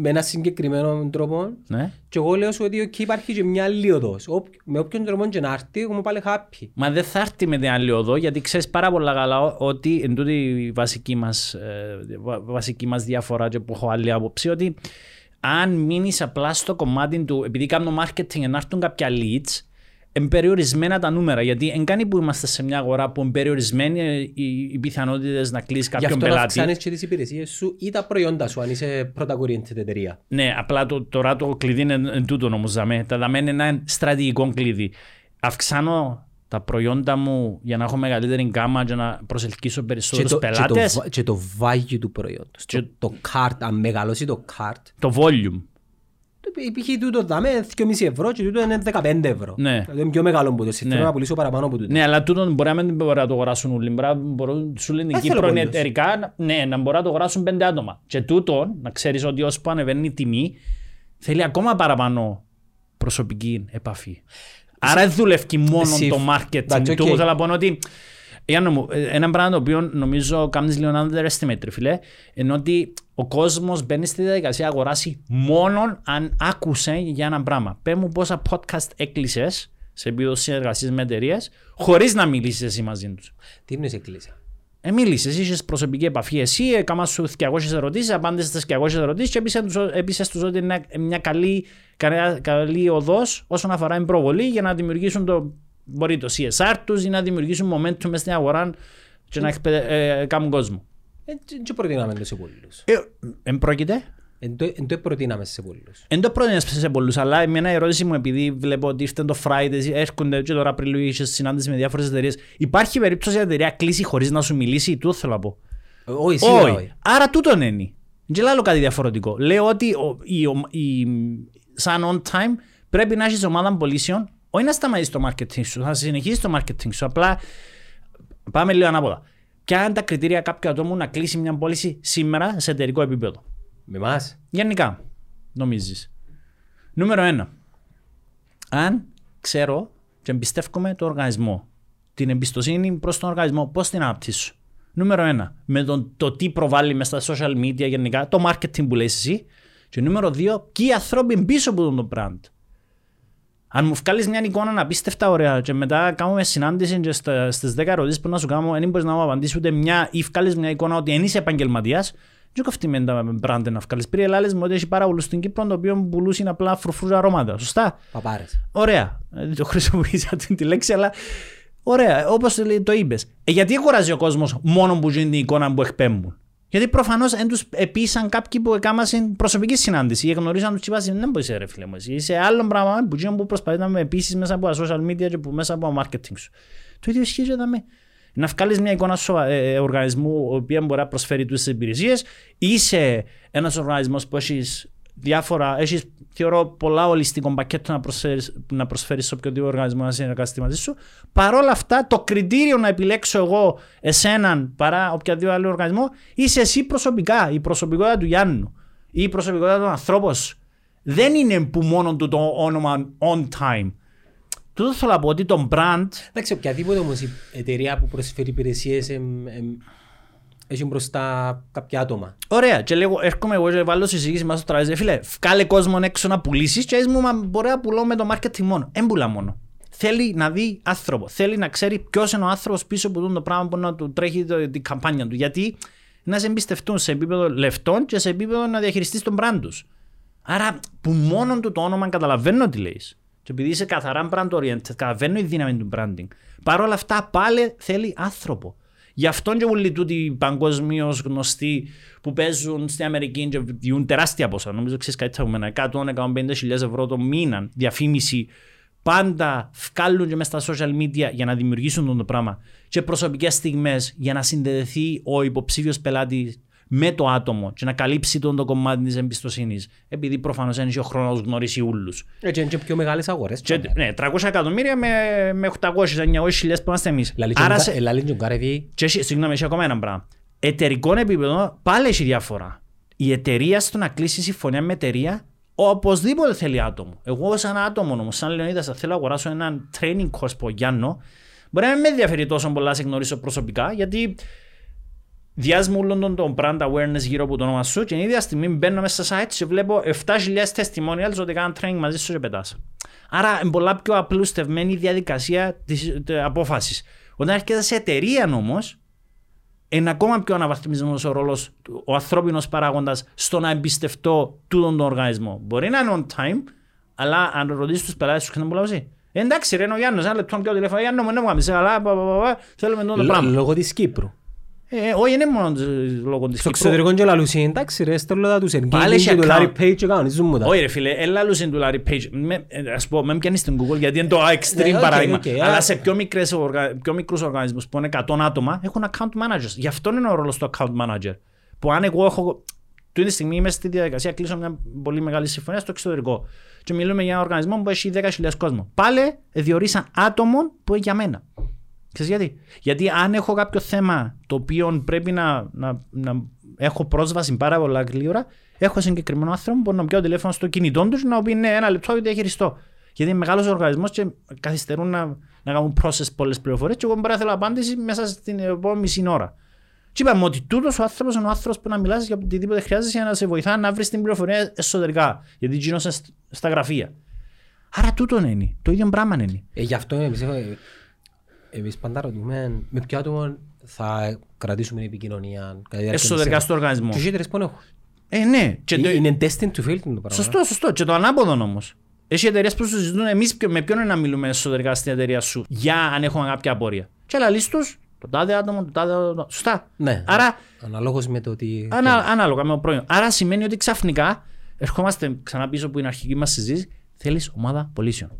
με ένα συγκεκριμένο τρόπο ναι. και εγώ λέω σου ότι εκεί υπάρχει και μια άλλη οδός. Με όποιον τρόπο και να έρθει, εγώ μου πάλι happy. Μα δεν θα έρθει με την άλλη οδό γιατί ξέρεις πάρα πολλά καλά ότι εν τούτη η βασική μας, ε, βασική μας διαφορά και που έχω άλλη άποψη ότι αν μείνεις απλά στο κομμάτι του, επειδή κάνω marketing να έρθουν κάποια leads, εμπεριορισμένα τα νούμερα. Γιατί εν κάνει που είμαστε σε μια αγορά που εμπεριορισμένοι οι, οι πιθανότητες να κλείσει κάποιον πελάτη. Γι' αυτό να και τις υπηρεσίες σου ή τα προϊόντα σου, αν είσαι product εταιρεία. Ναι, απλά το, τώρα το κλειδί είναι εν τούτο όμως. Τα δαμένα είναι ένα στρατηγικό κλειδί. Αυξάνω τα προϊόντα μου για να έχω μεγαλύτερη γκάμα και να προσελκύσω περισσότερους πελάτες. Και το, και το value του προϊόντος. Και... Το, το cart, αν μεγαλώσει το cart. Το volume. Υπήρχε τούτο δάμε 2,5 ευρώ και τούτο είναι 15 ευρώ. Ναι. Δηλαδή είναι πιο μεγάλο που το θέλω ναι. να πουλήσω παραπάνω από τούτο. Ναι, αλλά τούτο μπορεί να μην μπορεί να το αγοράσουν όλοι. Μπορούν, σου λένε εκεί εταιρικά, ναι, να μπορεί να το αγοράσουν πέντε άτομα. Και τούτο, να ξέρεις ότι όσο ανεβαίνει η τιμή, θέλει ακόμα παραπάνω προσωπική επαφή. Άρα δεν δουλεύει μόνο το marketing του. Θέλω να πω ότι ένα πράγμα το οποίο νομίζω κάνεις λίγο να underestimate, φίλε, είναι ότι ο κόσμος μπαίνει στη διαδικασία να αγοράσει μόνο αν άκουσε για ένα πράγμα. Πες μου πόσα podcast έκλεισες σε επίπεδο συνεργασίας με εταιρείες, χωρίς να μιλήσεις εσύ μαζί τους. Τι είναι έκλεισε. Ε, μίλησες, είσαι προσωπική επαφή. Εσύ έκανα σου 200 ερωτήσεις, απάντησες στι 200 ερωτήσεις και έπεισες τους ότι είναι μια καλή, καλή οδός όσον αφορά την προβολή για να δημιουργήσουν το, μπορεί το CSR τους ή να δημιουργήσουν momentum στην αγορά και να ε, κάνουν κόσμο. Δεν προτείναμε το σε πολλούς. Ε, Εν πρόκειται; Εν το- εν το προτείναμε σε πολλούς. Εν το πρότεινες σε πολλούς, αλλά εμένα η ερώτηση μου, επειδή βλέπω ότι ήρθε το Friday, έρχονται και τώρα Απριλίου είχες συνάντηση με διάφορες εταιρείες. Υπάρχει περίπτωση η εταιρεία κλείσει χωρίς να σου μιλήσει, τούτο θέλω να πω; Ε, Όχι, σίγουρα Όχι. όχι. Άρα τούτον είναι. Δεν λέω κάτι διαφορετικό. Λέω ότι ο, η, ο- η, σαν on time πρέπει να έχεις ομάδα πωλήσεων, όχι να σταματήσεις το marketing σου, θα συνεχίσεις το marketing σου. Απλά πάμε λίγο ανάποδα. Ποια είναι τα κριτήρια κάποιου ατόμου να κλείσει μια πώληση σήμερα σε εταιρικό επίπεδο; Με εμάς; Γενικά, νομίζεις. Νούμερο ένα. Αν ξέρω και εμπιστεύομαι το οργανισμό, την εμπιστοσύνη προς τον οργανισμό, πώς την αναπτύσσω. Νούμερο ένα, με τον, το τι προβάλλει μέσα στα social media γενικά, το marketing που λες εσύ. Και νούμερο δύο, ποιοι άνθρωποι πίσω από τον το brand. Αν μου βγάλεις μια εικόνα απίστευτα ωραία και μετά κάνουμε συνάντηση και στα, στις 10 ερωτήσεις που να σου κάνω, δεν μπορείς να μου απαντήσεις ούτε μια ή βγάλεις μια εικόνα ότι δεν είσαι επαγγελματίας, δεν κοφτεί με τα brand να βγάλεις. Πριν ελάλες μου ότι έχει πάρα πολλούς στην Κύπρο, το οποίο πουλούσαν απλά φρουφρούζα αρώματα. Σωστά; Παπάρες. Ωραία. Δεν το χρησιμοποίησα την τη λέξη, αλλά ωραία. Όπως το είπες. Ε, γιατί κουράζει ο κόσμος μόνο που γίνει την εικόνα που εκπέμπουν; Γιατί προφανώς δεν τους επίσαν κάποιοι που έκαναν προσωπική συνάντηση ή γνωρίζαν τους τσιπάσει. Δεν μπορεί ρε φίλε μου. Εσύ είσαι άλλο πράγμα που γίνει που προσπαθεί να με επίση μέσα από τα social media και που μέσα από το marketing σου. Το ίδιο ισχύει και με. Να βγάλεις μια εικόνα σοβα... ε, ε, οργανισμού ο οποίος μπορεί να προσφέρει τούτες υπηρεσίες. Είσαι ένας οργανισμός που έχεις διάφορα, έχεις θεωρώ πολλά ολιστικό πακέτο να προσφέρεις, να προσφέρεις σε οποιοδήποτε οργανισμό να συνεργαστεί μαζί σου. Παρ' όλα αυτά το κριτήριο να επιλέξω εγώ εσέναν παρά οποιαδήποτε άλλο οργανισμό είσαι εσύ προσωπικά, η προσωπικότητα του Γιάννου ή η προσωπικότητα του ανθρώπου σου. Δεν είναι που μόνο του το όνομα on time. Τούτο θέλω να πω ότι το brand Εντάξει, οποιαδήποτε όμως η εταιρεία που προσφέρει υπηρεσίες εμ, εμ, έχει μπροστά κάποια άτομα. Ωραία, και λέγω, έρχομαι εγώ και βάλω συζήτηση μας στο τραπέζι. Φίλε, βγάλε κόσμο έξω να πουλήσεις και έτσι μου μα μπορεί να πουλώ με το marketing μόνο. Δεν πουλά μόνο. Θέλει να δει άνθρωπο. Θέλει να ξέρει ποιος είναι ο άνθρωπος πίσω από το πράγμα που να του τρέχει το- την καμπάνια του. Γιατί να σε εμπιστευτούν σε επίπεδο λεφτών και σε επίπεδο να διαχειριστείς τον brand τους. Άρα, που μόνο του το όνομα καταλαβαίνω τι λέει. Και επειδή είσαι καθαρά brand oriented, καταλαβαίνω η δύναμη του branding. Παρ' όλα αυτά, πάλι θέλει άνθρωπο. Γι' αυτό και όλοι τούτοι παγκοσμίως γνωστοί που παίζουν στην Αμερική και διούν τεράστια ποσά. Νομίζω ξέρεις κάτι από μένα. 100-150 ευρώ το μήνα διαφήμιση. Πάντα βγάλουν και μέσα στα social media για να δημιουργήσουν το πράγμα. Και προσωπικές στιγμές για να συνδεθεί ο υποψήφιος πελάτης με το άτομο και να καλύψει τον το κομμάτι της εμπιστοσύνης. Επειδή προφανώς δεν έχει ο χρόνος να γνωρίσει όλους. Έτσι είναι και πιο μεγάλες αγορές. Και, ναι, 300 εκατομμύρια με, με 800-900 χιλιάδες που είμαστε εμείς. Άρα σε, Λαλή και ο Γκάρεβι, και έχει, συγγνώμη, έχει ακόμα ένα πράγμα. Εταιρικό επίπεδο πάλι έχει διαφορά. Η εταιρεία στο να κλείσει συμφωνία με εταιρεία οπωσδήποτε θέλει άτομο. Εγώ, σαν άτομο όμως, σαν Λεωνίδας, θα θέλω να αγοράσω έναν training course από Γιάννο. Μπορεί να μην με ενδιαφέρει τόσο πολλά να σε γνωρίσω προσωπικά, γιατί διάσμου όλων των, των brand awareness γύρω από το όνομα σου και την ίδια στιγμή μπαίνω μέσα στα site και βλέπω 7.000 testimonials ότι κάνουν training μαζί σου και πετάς. Άρα είναι πολλά πιο απλούστευμένη η διαδικασία της απόφασης. Όταν έρχεται σε εταιρεία όμως, είναι ακόμα πιο αναβαθμισμένος ο ρόλος, ο ανθρώπινος παράγοντας στο να εμπιστευτώ τούτον τον οργανισμό. Μπορεί να είναι on time, αλλά αν ρωτήσεις τους πελάτες σου, ξέρουν πολλά εσύ. Εντάξει, ρε, είναι ο Γιάννος, ένα λεπτό πιο τηλέφωνο. Γιάννο, μου, ναι, μου άμεσε, αλλά πα, πα, πα, πα, θέλουμε το πράγμα. λόγω της Κύπρου. Ε, όχι, είναι μόνο λόγω της Στο Κύπρου. εξωτερικό και λαλούσι, εντάξει ρε, στέλνω τα τους Πάλι engaging έχει και το account. Larry Page και κανονίζουν μου τα. Όχι ρε φίλε, έλα λούσιν του Larry Page. Με, ε, ας πω, με πιάνεις στην Google γιατί είναι το extreme Ναι, οκ, παράδειγμα. οκ, Αλλά α- σε πιο, μικρές, οργα... πιο μικρούς οργανισμούς που είναι 100 άτομα έχουν account managers. Γι' αυτό είναι ο ρόλος του account manager. Που αν εγώ έχω... Του τη στιγμή είμαι στη διαδικασία κλείσω μια πολύ μεγάλη συμφωνία στο εξωτερικό. Και μιλούμε για ένα οργανισμό που έχει 10.000 κόσμο. Πάλι διορίσαν άτομο που είναι για μένα. Ξέρεις γιατί; Γιατί αν έχω κάποιο θέμα το οποίο πρέπει να, να, να έχω πρόσβαση πάρα πολλά γρήγορα, έχω συγκεκριμένο άνθρωπο που μπορεί να πιω τηλέφωνο στο κινητό τους να πει ναι, ένα λεπτό και διαχειριστώ. Γιατί είναι μεγάλος οργανισμός και καθυστερούν να, να κάνουν process πολλές πληροφορίες και εγώ μπορεί να θέλω απάντηση μέσα στην επόμενη μισή ώρα. Και είπαμε ότι τούτος ο άνθρωπος είναι ο άνθρωπος που να μιλάς για οτιδήποτε χρειάζεσαι για να σε βοηθά να βρεις την πληροφορία εσωτερικά. Γιατί γίνονται στα γραφεία. Άρα τούτο είναι. Το ίδιο πράγμα είναι. Ε, γι' αυτό εμείς, έχω- εμείς πάντα ρωτούμε με ποιο άτομο θα κρατήσουμε την επικοινωνία. κατά τη διάρκεια της Εσωτερικά σεζόν. στο οργανισμό. Και οι εταιρείες που έχουν; Ε, ναι. Και το- Ε, Είναι destined to fail το πράγμα. Σωστό, σωστό. Και το ανάποδο όμως. Έχει εταιρείες που σου ζητούν εμείς με ποιον είναι να μιλούμε εσωτερικά στην εταιρεία σου για αν έχουμε κάποια απορία. Και άλλα του, Το τάδε άτομο, το τάδε άτομο. Σωστά. Ναι. Άρα, Αναλόγως με το ότι... ανα, ανάλογα με το προϊόν. Άρα σημαίνει ότι ξαφνικά ερχόμαστε ξανά πίσω που είναι η αρχική μας συζήτηση. Θέλεις ομάδα πωλήσεων.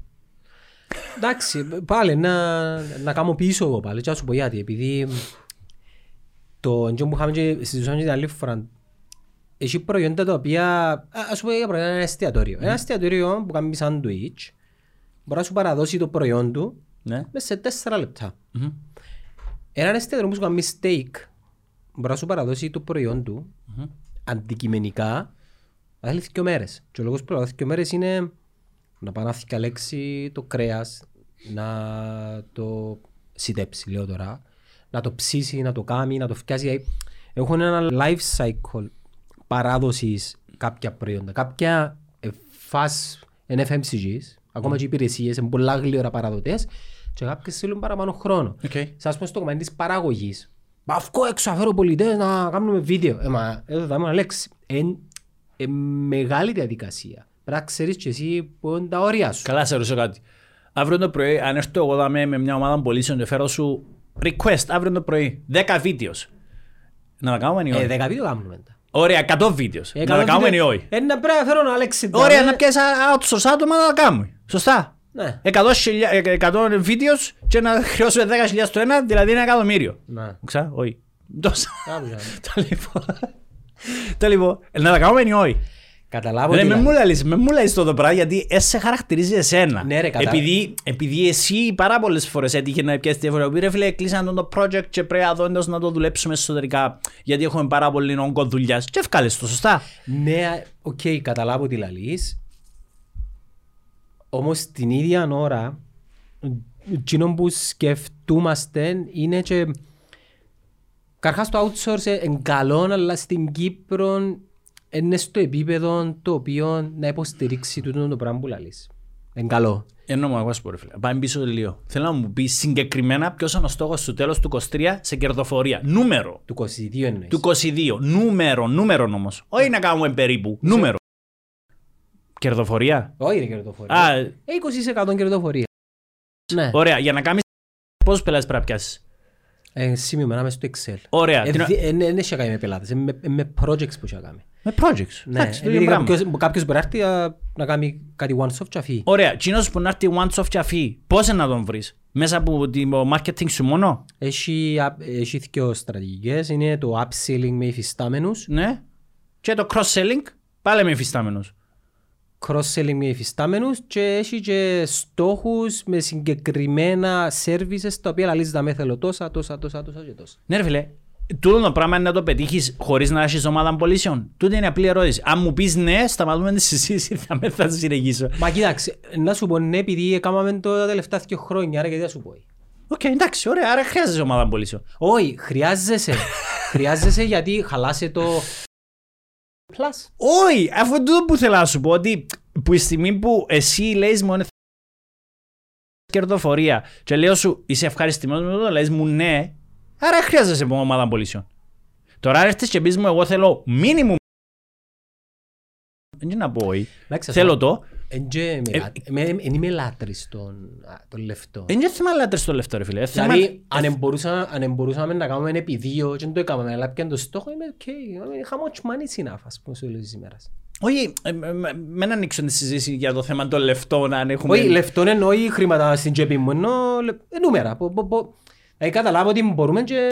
Εντάξει, πάλι να, να κάνω πίσω εγώ πάλι και να σου πω γιατί. Επειδή το εντός που είχαμε και συζητούσαμε και την άλλη φορά έχει προϊόντα τα οποία, α- ας πούμε για προϊόντα ένα εστιατόριο. Ένα εστιατόριο που κάνει σάντουιτς μπορεί να σου παραδώσει το προϊόν του Ναι. μέσα σε τέσσερα λεπτά. Μμμ. Ένα εστιατόριο που σου κάνει steak μπορεί να σου παραδώσει το προϊόν του αντικειμενικά θέλει δύο μέρες. Και ο λόγος που λέω δύο μέρες είναι να πάει να θυκαλέξει το κρέας, να το σιτέψει λέω τώρα, να το ψήσει, να το κάνει, να το φτιάσει. Έχουν ένα life cycle παράδοσης κάποια προϊόντα. Κάποια ε, fast NFMCGs, ακόμα και οι υπηρεσίες, είναι πολλά γλύωρα παραδοτές και κάποιες θέλουν παραπάνω χρόνο. Οκ. Σας πω στο κομμάτι της παραγωγής. Μα βγω έξω, αφέρω πολιτές να κάνουμε βίντεο. Ε, μα εδώ θα είμαι Αλέξη. Είναι μεγάλη διαδικασία. Πρέπει να ξέρεις και εσύ που είναι τα όρια σου. Καλά, σε ρωτήσω κάτι. Αύριο το πρωί, αν έρθω εγώ δάμε με μια ομάδα πωλήσεων και φέρω σου request αύριο το πρωί, 10 βίντεος. Να τα κάνουμε ή Ε, όχι. δέκα βίντεο κάνουμε μετά. Ωραία, 100 βίντεος. Ε, Να τα κάνω κάνουμε ή βίντεο. όχι; Ε, να πρέπει να φέρω τον Αλέξη. Ωραία, τώρα, να ε. πιάσει outsource άτομα να τα κάνουμε. Σωστά. Ναι. 100, χιλιά- ε, 100 βίντεος και να χρεώσουμε 10.000 το ένα, δηλαδή ένα εκατομμύριο. Ναι. Ξα, όχι. Τόσα. Κάπου για. Τα λοιπόν. Τα λοιπόν, να τα κάνουμε ή όχι; Καταλάβω Ρε, τι με λέει. μου λαλείς, με μου λαλείς το το πράγμα γιατί εσύ σε χαρακτηρίζει εσένα. Ναι, ρε, κατά- επειδή, επειδή εσύ πάρα πολλές φορές έτυχε να πιάσεις διαφορά. Πει ρε φίλε, κλείσαν το project και πρέπει εδώ εντός να το δουλέψουμε εσωτερικά γιατί έχουμε πάρα πολύ όγκο δουλειάς. Και ευκάλες το, σωστά. Ναι, οκ, καταλάβω τι λαλείς. Όμως την ίδια ώρα, εκείνο που σκεφτούμαστε είναι και... Καρχάς το outsource είναι καλό, αλλά στην Κύπρο είναι στο επίπεδο το οποίο να υποστηρίξει τούτο το πράγμα που λαλείς. Είναι καλό. Ενώ μου, εγώ σου πω ρε φίλε, πάμε πίσω λίγο. Θέλω να μου πεις συγκεκριμένα ποιος είναι ο στόχος του τέλος του 23 σε κερδοφορία. Νούμερο. Του 22 εννοείς. Του 22. Νούμερο, νούμερο όμως. Όχι να κάνουμε περίπου. Νούμερο. Κερδοφορία. Όχι ρε κερδοφορία. Α, Ε, 20% κερδοφορία. Ναι. ωραία. Για να κάνεις πόσους πελάτες πρέπει να πιάσεις; Ε, σημειωμένα μες στο Excel. Ωραία. Ε, Τι να- δι- ε, ναι, Δεν έχει να κάνει με πελάτες, είναι με- με projects που έχει να κάνει. Με projects. Ναι, Εντάξει, το επειδή ίδιο πράγμα. κάποιος, κάποιος μπορεί να έρθει α, να κάνει κάτι one-off και αφή. Ωραία. Κοινός που να έρθει one off και αφή, πώς να τον βρεις; Μέσα από το marketing σου μόνο; Έχει, α- έχει δύο στρατηγικές, είναι το upselling με υφιστάμενους, Ναι. Και το cross-selling, πάλι με υφιστάμενους. cross-selling με υφιστάμενους και έχει και στόχους με συγκεκριμένα services τα οποία λαλείς να με θέλω τόσα, τόσα, τόσα, τόσα και τόσα. Ναι ρε φίλε, τούτο το πράγμα είναι να το πετύχεις χωρίς να έχεις ομάδα πωλήσεων. Τούτη είναι απλή ερώτηση. Αν μου πεις ναι, σταματούμε τη συζήτηση, θα με θα συνεχίσω. Μα κοίταξε, να σου πω ναι επειδή έκαναμε το τα τελευταία δύο χρόνια, άρα γιατί θα σου πω. ΟΚ, εντάξει, ωραία, άρα χρειάζεσαι ομάδα πωλήσεων. Όχι, χρειάζεσαι. χρειάζεσαι γιατί χαλάσε το... Plus. Όχι, αφού τούτο που θέλω να σου πω, ότι που η στιγμή που εσύ λέεις μου είναι κερδοφορία και λέω σου είσαι ευχαριστημένος με το, λες μου ναι, άρα χρειάζεσαι ομάδα πωλήσεων. Τώρα αν έρθεις και πεις μου εγώ θέλω minimum δεν είναι να πω όχι. Εντάξει, Θέλω ας πω, το. εν και με Ε, λα- με- εν είμαι λάτρης των α, των λεφτών. Δεν είναι θέμα λάτρες στο λεφτό ρε φίλε. Είναι θέμα- Δηλαδή, αν εμπορούσα- αν εμπορούσαμε να κάνουμε ένα επί δύο και δεν το έκαναμε, αλλά πιάνε το στόχο, είμαι οκ. How much money is enough, ας πούμε, στο τέλος της ημέρας. Όχι, ε, ε, ε, μην ανοίξω τη συζήτηση για το θέμα των λεφτών αν έχουμε... Όχι, λεφτών εννοεί χρήματα στην τσέπη μου, εννοώ λε- ε, νούμερα. Πο- πο- πο- Δηλαδή καταλάβω ότι μπορούμε και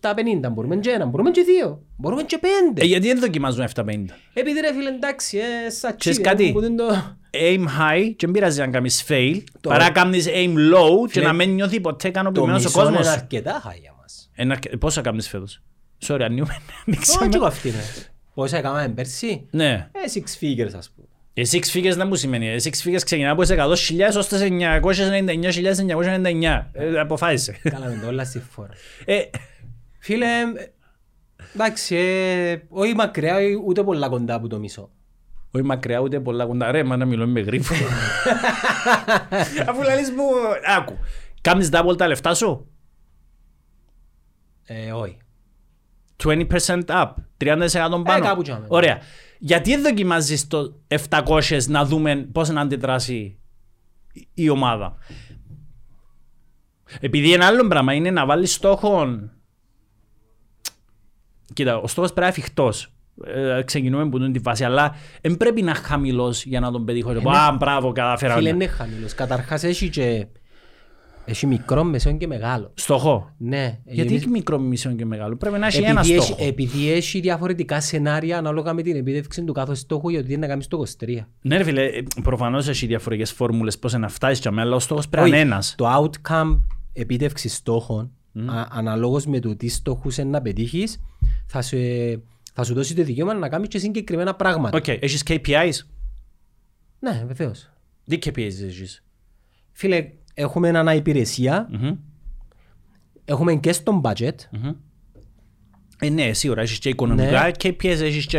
750, μπορούμε και ένα, μπορούμε και δύο, μπορούμε και Ε, πέντε. γιατί δεν δοκιμάζουμε 750. Επειδή ρε φίλε εντάξει, ε, σαν Ξέρεις τσίρι, κάτι; που δεν το- Aim high και δεν πειράζει αν κάνεις fail, Το- παρά κάνεις aim low και Φίλε, να μην νιώθει ποτέ Το ικανοποιημένος ο μισό είναι κόσμος. αρκετά high για μας. Ένα αρκε- Πόσα κάνεις φέτος; Sorry, ανοίγουμε. Όχι, ανοίξαμε. και εγώ αυτή είναι. Πόσα έκαναμε πέρσι; Ναι. Ε, six figures ας πούμε. Οι six figures δεν μου σημαίνει. Οι six figures ξεκινά από τις 100.000 ως τις 999.999. Ε, Αποφάσισε. Κάναμε το όλα στη φόρα. Ε, Φίλε, ε, εντάξει, ε, όχι μακριά, ούτε πολλά κοντά από το μισό. Όχι μακριά ούτε πολλά κοντά. Ρε, μα να μιλώ με γρήφο. Αφού λαλείς μου... Άκου. Κάμνεις double τα λεφτά σου; Ε, όχι. 20% up. 30% πάνω. κάπου τζάμε. Ωραία. Γιατί δεν δοκιμάζεις το 700 να δούμε πώς να αντιδράσει η- η ομάδα; Επειδή ένα άλλο πράγμα είναι να βάλεις στόχο. Κοίτα, ο στόχος πρέπει να είναι εφικτός. Ε, ξεκινούμε από την βάση, αλλά δεν πρέπει να είναι χαμηλό για να τον πετύχω. ναι. Α, μπράβο, καταφέρα. Φίλε, είναι χαμηλός. Καταρχάς έχει και... Έχει μικρό, μεσαίο και μεγάλο. Στόχο. Ναι. Γιατί εμείς- έχει μικρό, μισό και μεγάλο; Πρέπει να έχει ένα επειδή, έχει, στόχο. επειδή έχει διαφορετικά σενάρια ανάλογα με την επίτευξη του κάθε στόχου γιατί είναι να κάνεις το 23. Ναι, ρε φίλε, προφανώς έχει διαφορετικές φόρμουλες πώς να φτάσεις και αλλά ο στόχος πρέπει να είναι ένας. Το outcome επίτευξη στόχων, α, αναλόγως με το τι στόχους είναι να πετύχεις, θα σου, ε, θα σου δώσει το δικαίωμα να κάνεις και συγκεκριμένα πράγματα. ΟΚ, έχεις KPIs. Ναι, βεβαίως. Τι KPIs έχεις; Φίλε, έχουμε ένα υπηρεσία, έχουμε και στο budget Ε, ναι, σίγουρα έχεις και οικονομικά. Ναι. KPIs έχεις και.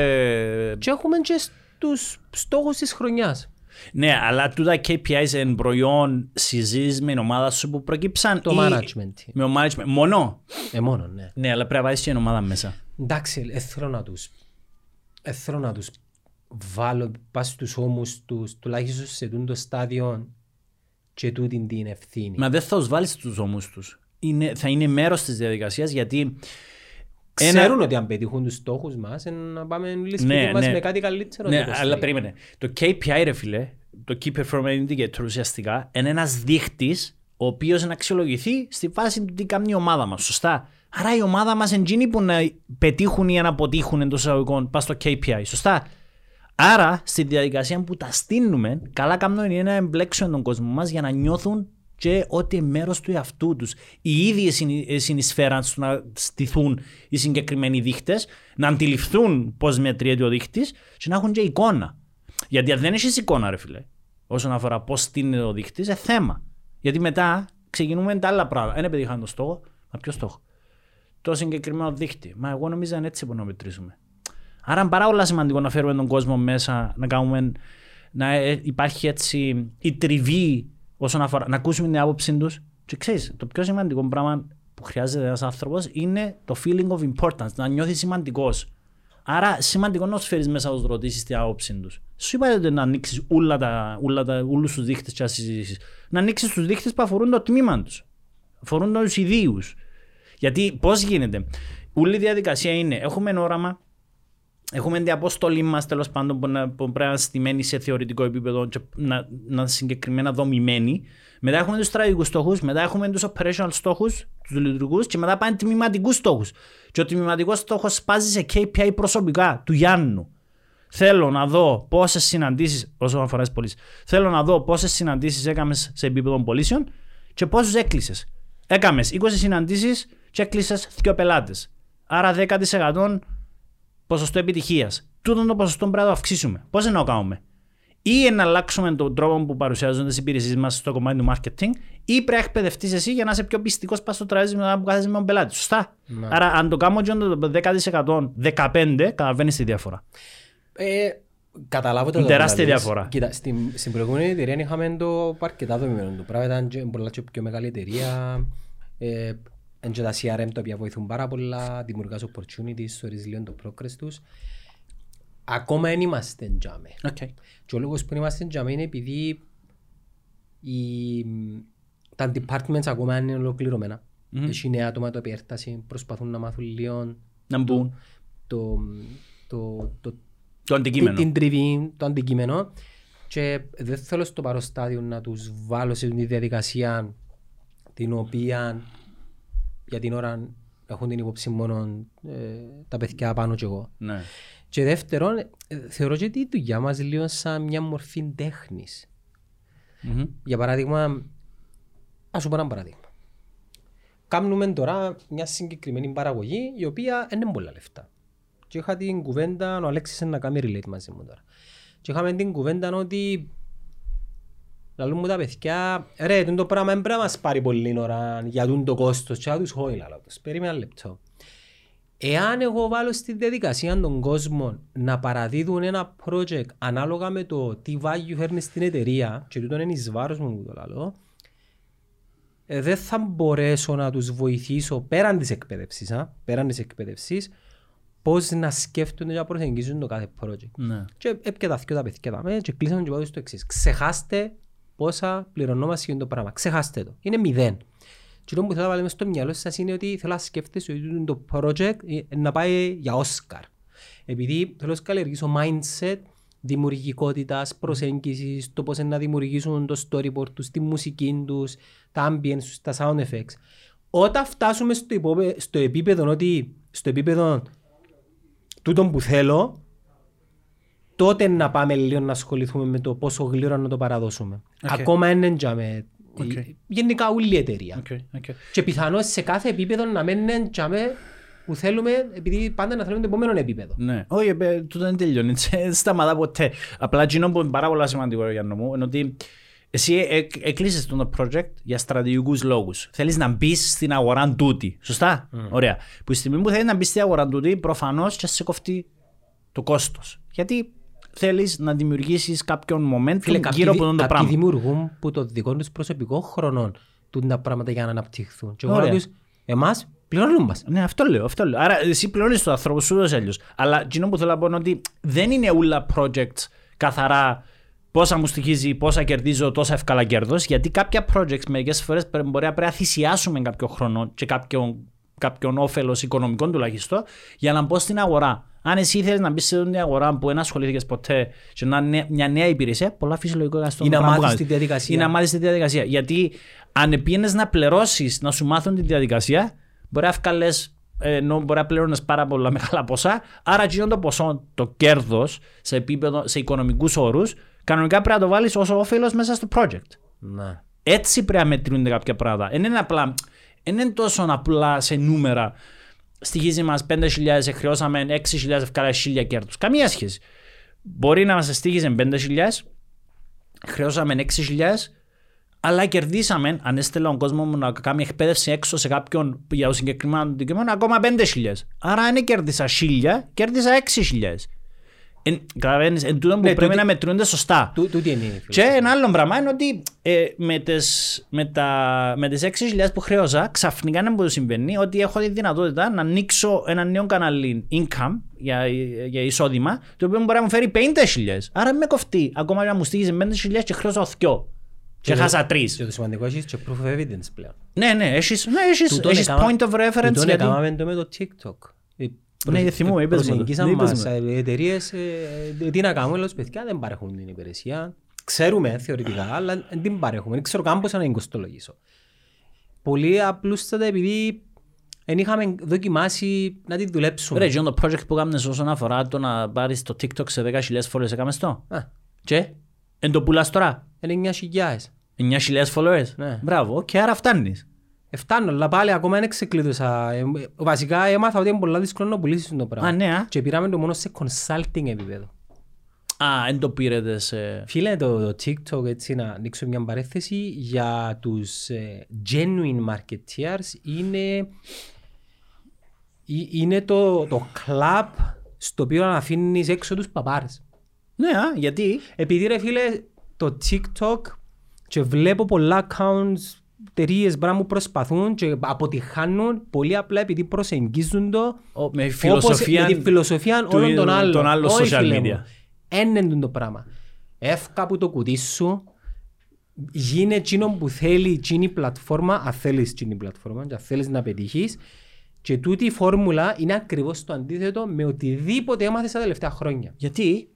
και έχουμε και στους στόχους της χρονιάς. Ναι, αλλά τούτα KPIs εν προϊόν συζείς με την ομάδα σου που προκύψαν. Το ή- management. Με το management. Μόνο; Ε, μόνο, ναι. Ναι, αλλά πρέπει να βάλεις και την ομάδα μέσα. Εντάξει, ε, θέλω να τους, ε, θέλω να τους βάλω πας στους ώμους τους, τουλάχιστον σε τούτο το στάδιο και τούτη την ευθύνη. Μα δεν θα τους βάλεις στους ώμους τους. Είναι, θα είναι μέρος της διαδικασίας γιατί Ξέρουν ότι αν πετύχουν τους στόχους μας, ε, να πάμε λύσουμε Ναι, μας ναι. με κάτι καλύτερο. Ναι, το 23. αλλά περίμενε. Το KPI, ρε φίλε, το Key Performance Indicator ουσιαστικά, είναι ένας δείχτης ο οποίος να αξιολογηθεί στη βάση του τι κάνει η ομάδα μας. Σωστά; Άρα η ομάδα μας είναι εκείνοι που να πετύχουν ή να αποτύχουν εντός εισαγωγικών πας στο KPI. Σωστά; Άρα στη διαδικασία που τα στείλουμε, καλά κάνουμε είναι να εμπλέξουμε τον κόσμο μας για να νιώθουν και ότι είναι μέρος του εαυτού τους. Οι ίδιοι συνει- ε, συνεισφέραν στο να στηθούν οι συγκεκριμένοι δείχτες, να αντιληφθούν πώς μετριέται ο δείχτης και να έχουν και εικόνα. Γιατί αν δεν έχεις εικόνα ρε φίλε, όσον αφορά πώς στείνεται ο δείχτης, είναι θέμα. Γιατί μετά ξεκινούμε τα άλλα πράγματα. Δεν πετύχαν το στόχο, μα ποιος στόχο; Το συγκεκριμένο δείχτη. Μα εγώ νομίζω είναι έτσι που να μετρήσουμε. Άρα είναι πάρα πολύ σημαντικό να φέρουμε τον κόσμο μέσα, να, κάνουμε, να ε, υπάρχει έτσι η τριβή όσον αφορά, να ακούσουμε την άποψη τους. Και ξέρεις, το πιο σημαντικό πράγμα που χρειάζεται ένας άνθρωπος είναι το feeling of importance, να νιώθεις σημαντικός. Άρα σημαντικό να τους φέρεις μέσα να τους ρωτήσεις την άποψη τους. Σου είπα ότι να ανοίξεις όλα τα, όλα τα, όλους τους δείχτες και να συζητήσεις. Να ανοίξεις τους δείχτες που αφορούν το τμήμα τους. Αφορούν τους ιδίους. Γιατί πώς γίνεται; Όλη η διαδικασία είναι, έχουμε ένα όραμα, έχουμε την αποστολή μας τέλος πάντων που, να, που πρέπει να είναι στημένη σε θεωρητικό επίπεδο και να, να είναι συγκεκριμένα δομημένη. Μετά έχουμε τους στρατηγικούς στόχους, μετά έχουμε τους operational στόχους, τους λειτουργικούς και μετά πάνε τμηματικούς στόχους. Και ο τμηματικός στόχος σπάζει σε KPI προσωπικά του Γιάννου. Θέλω να δω πόσες συναντήσεις, όσον αφορά τις πωλήσεις, θέλω να δω πόσες συναντήσεις έκαμες σε επίπεδο πωλήσεων και πόσους έκλεισες. Έκαμες 20 συναντήσεις και έκλεισες δύο πελάτες. Άρα 10% ποσοστό επιτυχίας. Τούτο το ποσοστό πρέπει να το αυξήσουμε. Πώς να το κάνουμε; Ή να αλλάξουμε τον τρόπο που παρουσιάζονται τις υπηρεσίες μας στο κομμάτι του marketing, ή πρέπει να εκπαιδευτείς εσύ για να είσαι πιο πιστικός πας στο τραπέζι μετά που κάθεσαι με τον πελάτη. Σωστά. Ναι. Άρα, αν το κάνουμε το 10%, 15% καταλαβαίνεις τη διαφορά. Ε, καταλάβω το Είναι τεράστια που λες. διαφορά. Κοίτα, στην, στην προηγούμενη εταιρεία είχαμε το αρκετά δομημένο το πράγμα. Ήταν και πολλά και πιο μεγάλη εταιρεία. Ε, εν και τα CRM τα οποία βοηθούν πάρα πολλά, δημιουργάς opportunities, στο resilience, το progress τους. Ακόμα δεν είμαστε τζάμε. Okay. Και ο λόγος που είμαστε τζάμε είναι επειδή οι, τα departments ακόμα είναι ολοκληρωμένα. Μμμ. Έχει νέα άτομα τα οποία έρθασαν, προσπαθούν να μάθουν λίγο Να μπουν. το, το, το, Το αντικείμενο. την τριβή, το αντικείμενο και δεν θέλω στο παρόν στάδιο να τους βάλω σε μια διαδικασία την οποία για την ώρα έχουν την υπόψη μόνο ε, τα παιδιά πάνω και εγώ. Ναι. Και δεύτερον, ε, θεωρώ και τη δουλειά μας λίγο σαν μια μορφή τέχνης. Μμμ. Για παράδειγμα, ας σου πω ένα παράδειγμα. Κάνουμε τώρα μια συγκεκριμένη παραγωγή η οποία δεν είναι πολλά λεφτά. Και είχα την κουβέντα, ο Αλέξης είναι να κάνει relate μαζί μου τώρα. Και είχαμε την κουβέντα ότι Λαλούν μου τα παιδιά, ρε, τούτο το πράγμα δεν πρέπει να μας πάρει πολύ ώρα για τούτο το κόστος και να τους χώει λαλό τους. Περίμενα ένα λεπτό. Εάν εγώ βάλω στη διαδικασία των κόσμων να παραδίδουν ένα project ανάλογα με το τι value φέρνει στην εταιρεία και τούτο είναι εις βάρος μου που το λαλώ, ε, δεν θα μπορέσω να τους βοηθήσω πέραν της εκπαίδευσης, α, πέραν της εκπαίδευσης, πώς να σκέφτονται και να προσεγγίζουν το κάθε project. Ναι. Και έπια τα δυο τα παιδιά τα με και κλείσαμε και πάω στο εξής. Ξεχάστε πόσα πληρωνόμαστε για το πράγμα. Ξεχάστε το. Είναι μηδέν. Και το που θέλω να βάλω μες στο μυαλό σας είναι ότι θέλω να σκέφτεσαι ότι το project ε, να πάει για Όσκαρ. Επειδή θέλω να καλλιεργήσω mindset δημιουργικότητας, προσέγγισης, το πώς να δημιουργήσουν το storyboard τους, τη μουσική τους, τα ambience τους, τα sound effects. Όταν φτάσουμε στο, υπόπε- στο επίπεδο ότι στο επίπεδο τούτον που θέλω, τότε να πάμε λίγο να ασχοληθούμε με το πόσο γλήορα να το παραδώσουμε. ΟΚ. Ακόμα είναι τζιαμέ. ΟΚ. Γενικά όλη η εταιρεία. ΟΚ, ΟΚ. Και πιθανώς σε κάθε επίπεδο να μένουν τζιαμέ που θέλουμε, επειδή πάντα να θέλουμε το επόμενο επίπεδο. Ναι, όχι, ε, τούτο δεν τελειώνει, δεν σταματά ποτέ. Απλά εκείνο που είναι πάρα πολύ σημαντικό για να μου είναι ότι εσύ ε- ε- έκλεισες το project για στρατηγικούς λόγους. Θέλεις να μπεις στην αγορά τούτη. Σωστά; Ωραία. Που στη στιγμή που θέλεις να μπεις στην αγορά τούτη, προφανώς και σε κόφτει το κόστος. Γιατί θέλεις να δημιουργήσεις κάποιον momentum Φίλε, γύρω από αυτό το κάποιοι πράγμα. δημιουργούν που το δικό τους προσωπικό χρόνο τούν τα πράγματα για να αναπτυχθούν. Και εγώ Ωραία. λέω τους, εμάς πληρώνουν μας. Ναι, αυτό λέω, αυτό λέω. Άρα εσύ πληρώνεις το άνθρωπο σου ούτως ή αλλιώς. Αλλά εκείνο που θέλω να πω είναι ότι δεν είναι όλα projects καθαρά πόσα μου στοιχίζει, πόσα κερδίζω, τόσα εύκολα κέρδος, γιατί κάποια projects μερικές φορές πρέ- μπορεί να πρέπει να θυσιάσουμε κάποιο χρόνο και κάποιον, κάποιον όφελος οικονομικών τουλάχιστον για να μπω στην αγορά. Αν εσύ θέλεις να μπεις σε μια αγορά που δεν ασχολήθηκες ποτέ και να είναι μια νέα υπηρεσία, πολλά φυσιολογικό για αυτό Ή το να πράγμα που μάθεις κάνεις. τη διαδικασία. Ή να μάθεις τη διαδικασία. Γιατί αν πήγαινες να πληρώσεις, να σου μάθουν τη διαδικασία, μπορεί να βγάλεις ενώ μπορεί να πληρώνεις πάρα πολλά μεγάλα ποσά, άρα εκείνο το ποσό, το κέρδος σε επίπεδο, σε οικονομικούς όρους, κανονικά πρέπει να το βάλεις ως όφελος μέσα στο project. Ναι. Έτσι πρέπει να μετρούνται κάποια πράγματα. Δεν είναι απλά, δεν είναι τόσο απλά σε νούμερα. Στοιχίζει μας 5.000, χρεώσαμε 6.000, ευκάλα 1.000 κέρδους. Καμία σχέση. Μπορεί να μας στοιχίζει 5.000, χρεώσαμε 6.000, αλλά κερδίσαμε, αν έστελα ο κόσμος μου να κάνει εκπαίδευση έξω σε κάποιον για το συγκεκριμένο αντικείμενο, ακόμα 5.000. Άρα αν κέρδισα 1.000, κέρδισα 6.000. Εν, καταλαβαίνεις, εν τούτο που Ναι, πρέπει τούτη- να μετρούνται σωστά. Τού- Τούτη είναι η Και φιλοσοφία. ένα άλλο πράγμα είναι ότι ε, με, τις, με, τα, με τις 6.000 που χρέωσα, ξαφνικά να μου συμβαίνει ότι έχω τη δυνατότητα να ανοίξω ένα νέο κανάλι income για, για εισόδημα, το οποίο μπορεί να μου φέρει 50.000. Άρα με κοφτεί. Ακόμα και να μου στείλεις 5.000 και χρέωσα 2. Και, Και χάσα το- 3. Και το σημαντικό έχεις και proof of evidence πλέον. Ναι, ναι, έχεις, ναι, έχεις, Τούτον έχεις έκαμα- point of reference. τούτον γιατί... έκαναμε το με το TikTok. Ε, Ναι, προσ- θυμούμαι, είπες μου το. προσεγγίσαν Ναι, είπες μας μου. ε, οι εταιρείες, ε, ε, τι να κάνουμε, λέω, παιδιά δεν παρέχουν την υπηρεσία. Ξέρουμε θεωρητικά, αλλά δεν την παρέχουμε. Δεν ξέρω καν πώς να την κοστολογήσω. Πολύ απλούστατα επειδή δεν είχαμε δοκιμάσει να τη δουλέψουμε. Ρε, εκείνο το project που έκανες όσον αφορά το να πάρεις το TikTok σε 10.000 followers, έκαμες το; Α, Και, εν το πουλάς τώρα; είναι 9.000. 9.000 followers; Ναι. Μπράβο, και άρα φτάνεις. Εφτάνω, αλλά πάλι ακόμα δεν ξεκλείδωσα. Ε, Βασικά έμαθα ότι είναι πολύ δύσκολο να πουλήσεις το πράγμα. Α, ναι, α. Και πήραμε το μόνο σε consulting επίπεδο. Α, εν το πήρετε σε... Φίλε, το, το TikTok, έτσι να ανοίξω μια παρέθεση, για τους ε, genuine marketeers είναι, ε- είναι το, το club στο οποίο να αφήνεις έξω τους παπάρες. Ναι, α, γιατί; Επειδή ρε φίλε, το TikTok και βλέπω πολλά accounts, εταιρείες πράγμα που προσπαθούν και αποτυχάνουν πολύ απλά επειδή προσεγγίζουν το Ο- με όπως- φιλοσοφία με τη φιλοσοφία του- όλων των άλλων. των άλλων Όχι, social φίλε media. μου. Εν είναι το πράγμα. Εύκα από το κουτί σου, γίνε εκείνο που θέλει εκείνη η πλατφόρμα, αν θέλεις εκείνη η πλατφόρμα και αν θέλεις να πετύχεις και τούτη η φόρμουλα είναι ακριβώς το αντίθετο με οτιδήποτε έμαθες τα τελευταία χρόνια. Γιατί;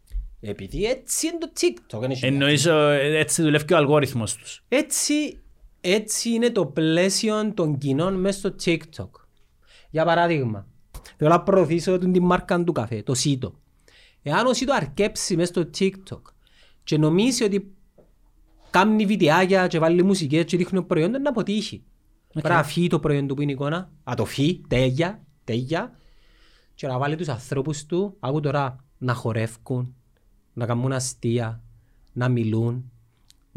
Επειδή έτσι είναι το TikTok. δεν έχει Εννοείς ο- έτσι δουλεύει και ο αλγόριθμος τους. έτσι, έτσι είναι το πλαίσιο των κοινών μέσα στο TikTok. Για παράδειγμα, θέλω να προωθήσω την τη μάρκα του καφέ, το Σίτο. Εάν ο Σίτο αρκέψει μέσα στο TikTok και νομίζει ότι κάνει βιντεάκια και βάλει μουσικές και δείχνει προϊόντα να αποτύχει. Πρέπει να φύγει το προϊόν του που είναι η εικόνα, να το φύγει, τέλεια, τέλεια και να βάλει τους ανθρώπους του, άκου τώρα, να χορεύουν, να κάνουν αστεία, να μιλούν,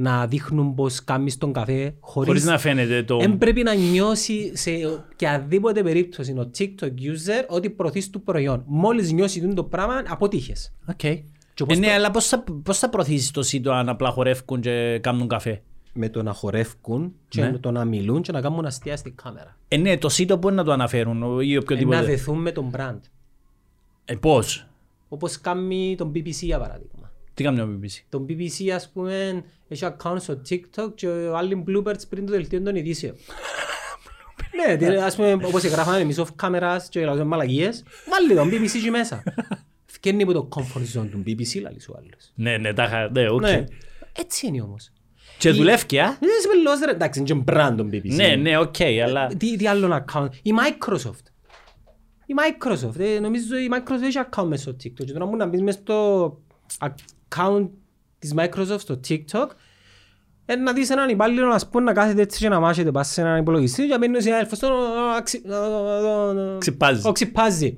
να δείχνουν πως κάνεις τον καφέ χωρίς, Χωρίς να φαίνεται το... δεν πρέπει να νιώσει σε οποιαδήποτε περίπτωση ο TikTok user ότι προωθείς το προϊόν. Μόλις νιώσει τούτο το πράγμα, αποτύχες. Οκ. Και πώς Ε, ναι, το- αλλά πώς θα, πώς θα προωθήσεις το σύντο αν απλά χορεύουν και κάνουν καφέ; Με το να χορεύουν και Ναι. με το να μιλούν και να κάνουν αστεία στην κάμερα. Ε, ναι, το σύντο μπορεί να το αναφέρουν ο- ή Ε, να οποιοδήποτε; δεθούν με τον brand. Ε, πώς; Όπως κάνει τον BBC για παράδειγμα. Τι κάνει ο BBC. Τον BBC ας πούμε έχει account στο TikTok και άλλοι bloopers πριν το δελτίο των ειδήσεων. Ναι, τι- ας πούμε όπως γράφαμε εμείς off cameras και λάζουμε μαλακίες, βάλει τον BBC και μέσα. Φκένει από το comfort zone του BBC λαλείς ο άλλος. Ναι, ναι, τα είχα, ναι, οκ. Ναι. Έτσι είναι όμως. Και δουλεύει, α; Δεν είσαι πελλός, ρε. Εντάξει, είναι και brand τον BBC. Ναι, ναι, οκ, αλλά... Τι, τι άλλον account; Η Microsoft. Η Microsoft. Ε, νομίζω η Microsoft έχει account μέσα στο TikTok. Και τώρα μου να μπεις μέσα στο account της Microsoft στο TikTok ε, να δεις έναν υπάλληλο να πούμε να κάθεται έτσι και να μάχεται πας σε έναν υπολογιστή και να μπαίνει ο συνάδελφος του, «Α, ξυ- α, α, α, Ξυπάζει. ο ξυπάζει.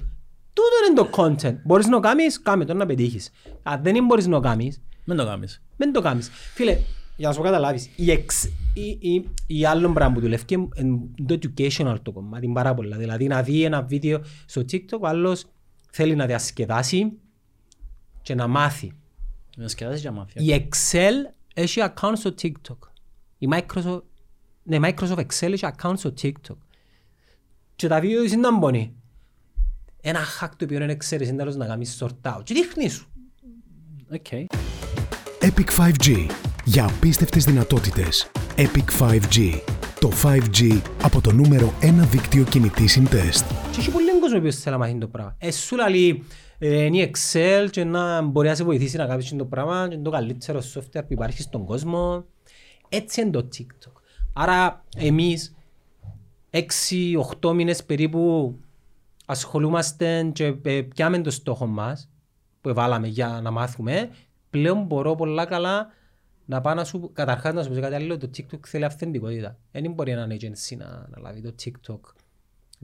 Τούτο είναι το content. Μπορείς να το κάνεις, κάμε το να πετύχεις. Αν δεν μπορείς να το κάνεις, Μην το κάνεις. δεν το κάνεις. Φίλε, για να σου καταλάβεις, η, εξ, η, η, η άλλο πράγμα που δουλεύει είναι το educational το κομμάτι πάρα πολλά. Δηλαδή να δει ένα βίντεο στο TikTok, ο άλλος θέλει να διασκεδάσει και να μάθει. Η Excel έχει account στο TikTok. Η Microsoft, ναι, η Microsoft Excel έχει account στο TikTok. Και τα βίντεο είναι να μπονεί. Ένα hack το οποίο είναι ξέρεις είναι τέλος να κάνεις sort out. Και δείχνεις σου. Οκ. Epic 5G. Για απίστευτες δυνατότητες. Epic 5G. Το 5G από το νούμερο 1 δίκτυο κινητής συντεστ. Και έχει πολύ κόσμο που θέλει να μάθει το πράγμα. Ε, σου λέει, ε, είναι η Excel και να μπορεί να σε βοηθήσει να κάνεις το πράγμα και είναι το καλύτερο software που υπάρχει στον κόσμο. Έτσι είναι το TikTok. Άρα εμείς 6-8 μήνες περίπου ασχολούμαστε και ε, πιάμε το στόχο μας που βάλαμε για να μάθουμε. Πλέον μπορώ πολλά καλά να πάω να σου, καταρχάς να σου πω κάτι άλλο, το TikTok θέλει αυθεντικότητα. Δεν μπορεί έναν agency να, να λάβει το TikTok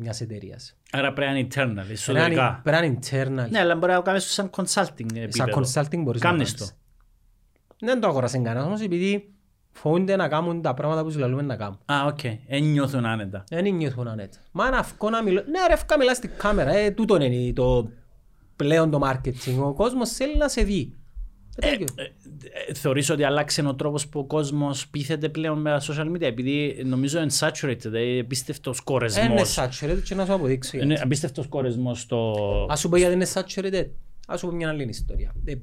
μιας εταιρείας. Άρα πρέπει να είναι internal, Πρέπει να είναι- εσωτερικά. πρέπει να είναι internal. Ναι, αλλά μπορεί να το κάνεις σαν consulting επίπεδο. Σαν consulting μπορείς να Κάμνεις κάνεις. το. Δεν το αγοράσει κανένας όμως επειδή φοβούνται να κάνουν τα πράγματα που τους λαλούμε να κάνουν. Α, οκ. Εν νιώθουν άνετα. Δεν νιώθουν άνετα. Μα να βγω να μιλώ. Ναι ρε φκα μιλάς στην κάμερα. Ε, τούτο είναι το πλέον το marketing. Ο κόσμος θέλει να σε δει. Ε, τέτοιο. Ε, ε, Θεωρείς ότι αλλάξε ο τρόπος που ο κόσμος πείθεται πλέον με τα social media; Επειδή νομίζω είναι saturated, ε, απίστευτος Είναι κορεσμός. saturated και να σου αποδείξω. γιατί. Είναι απίστευτος κορεσμός στο... Ας σου πω γιατί είναι saturated. Ας σου πω μια άλλη ιστορία. Ε,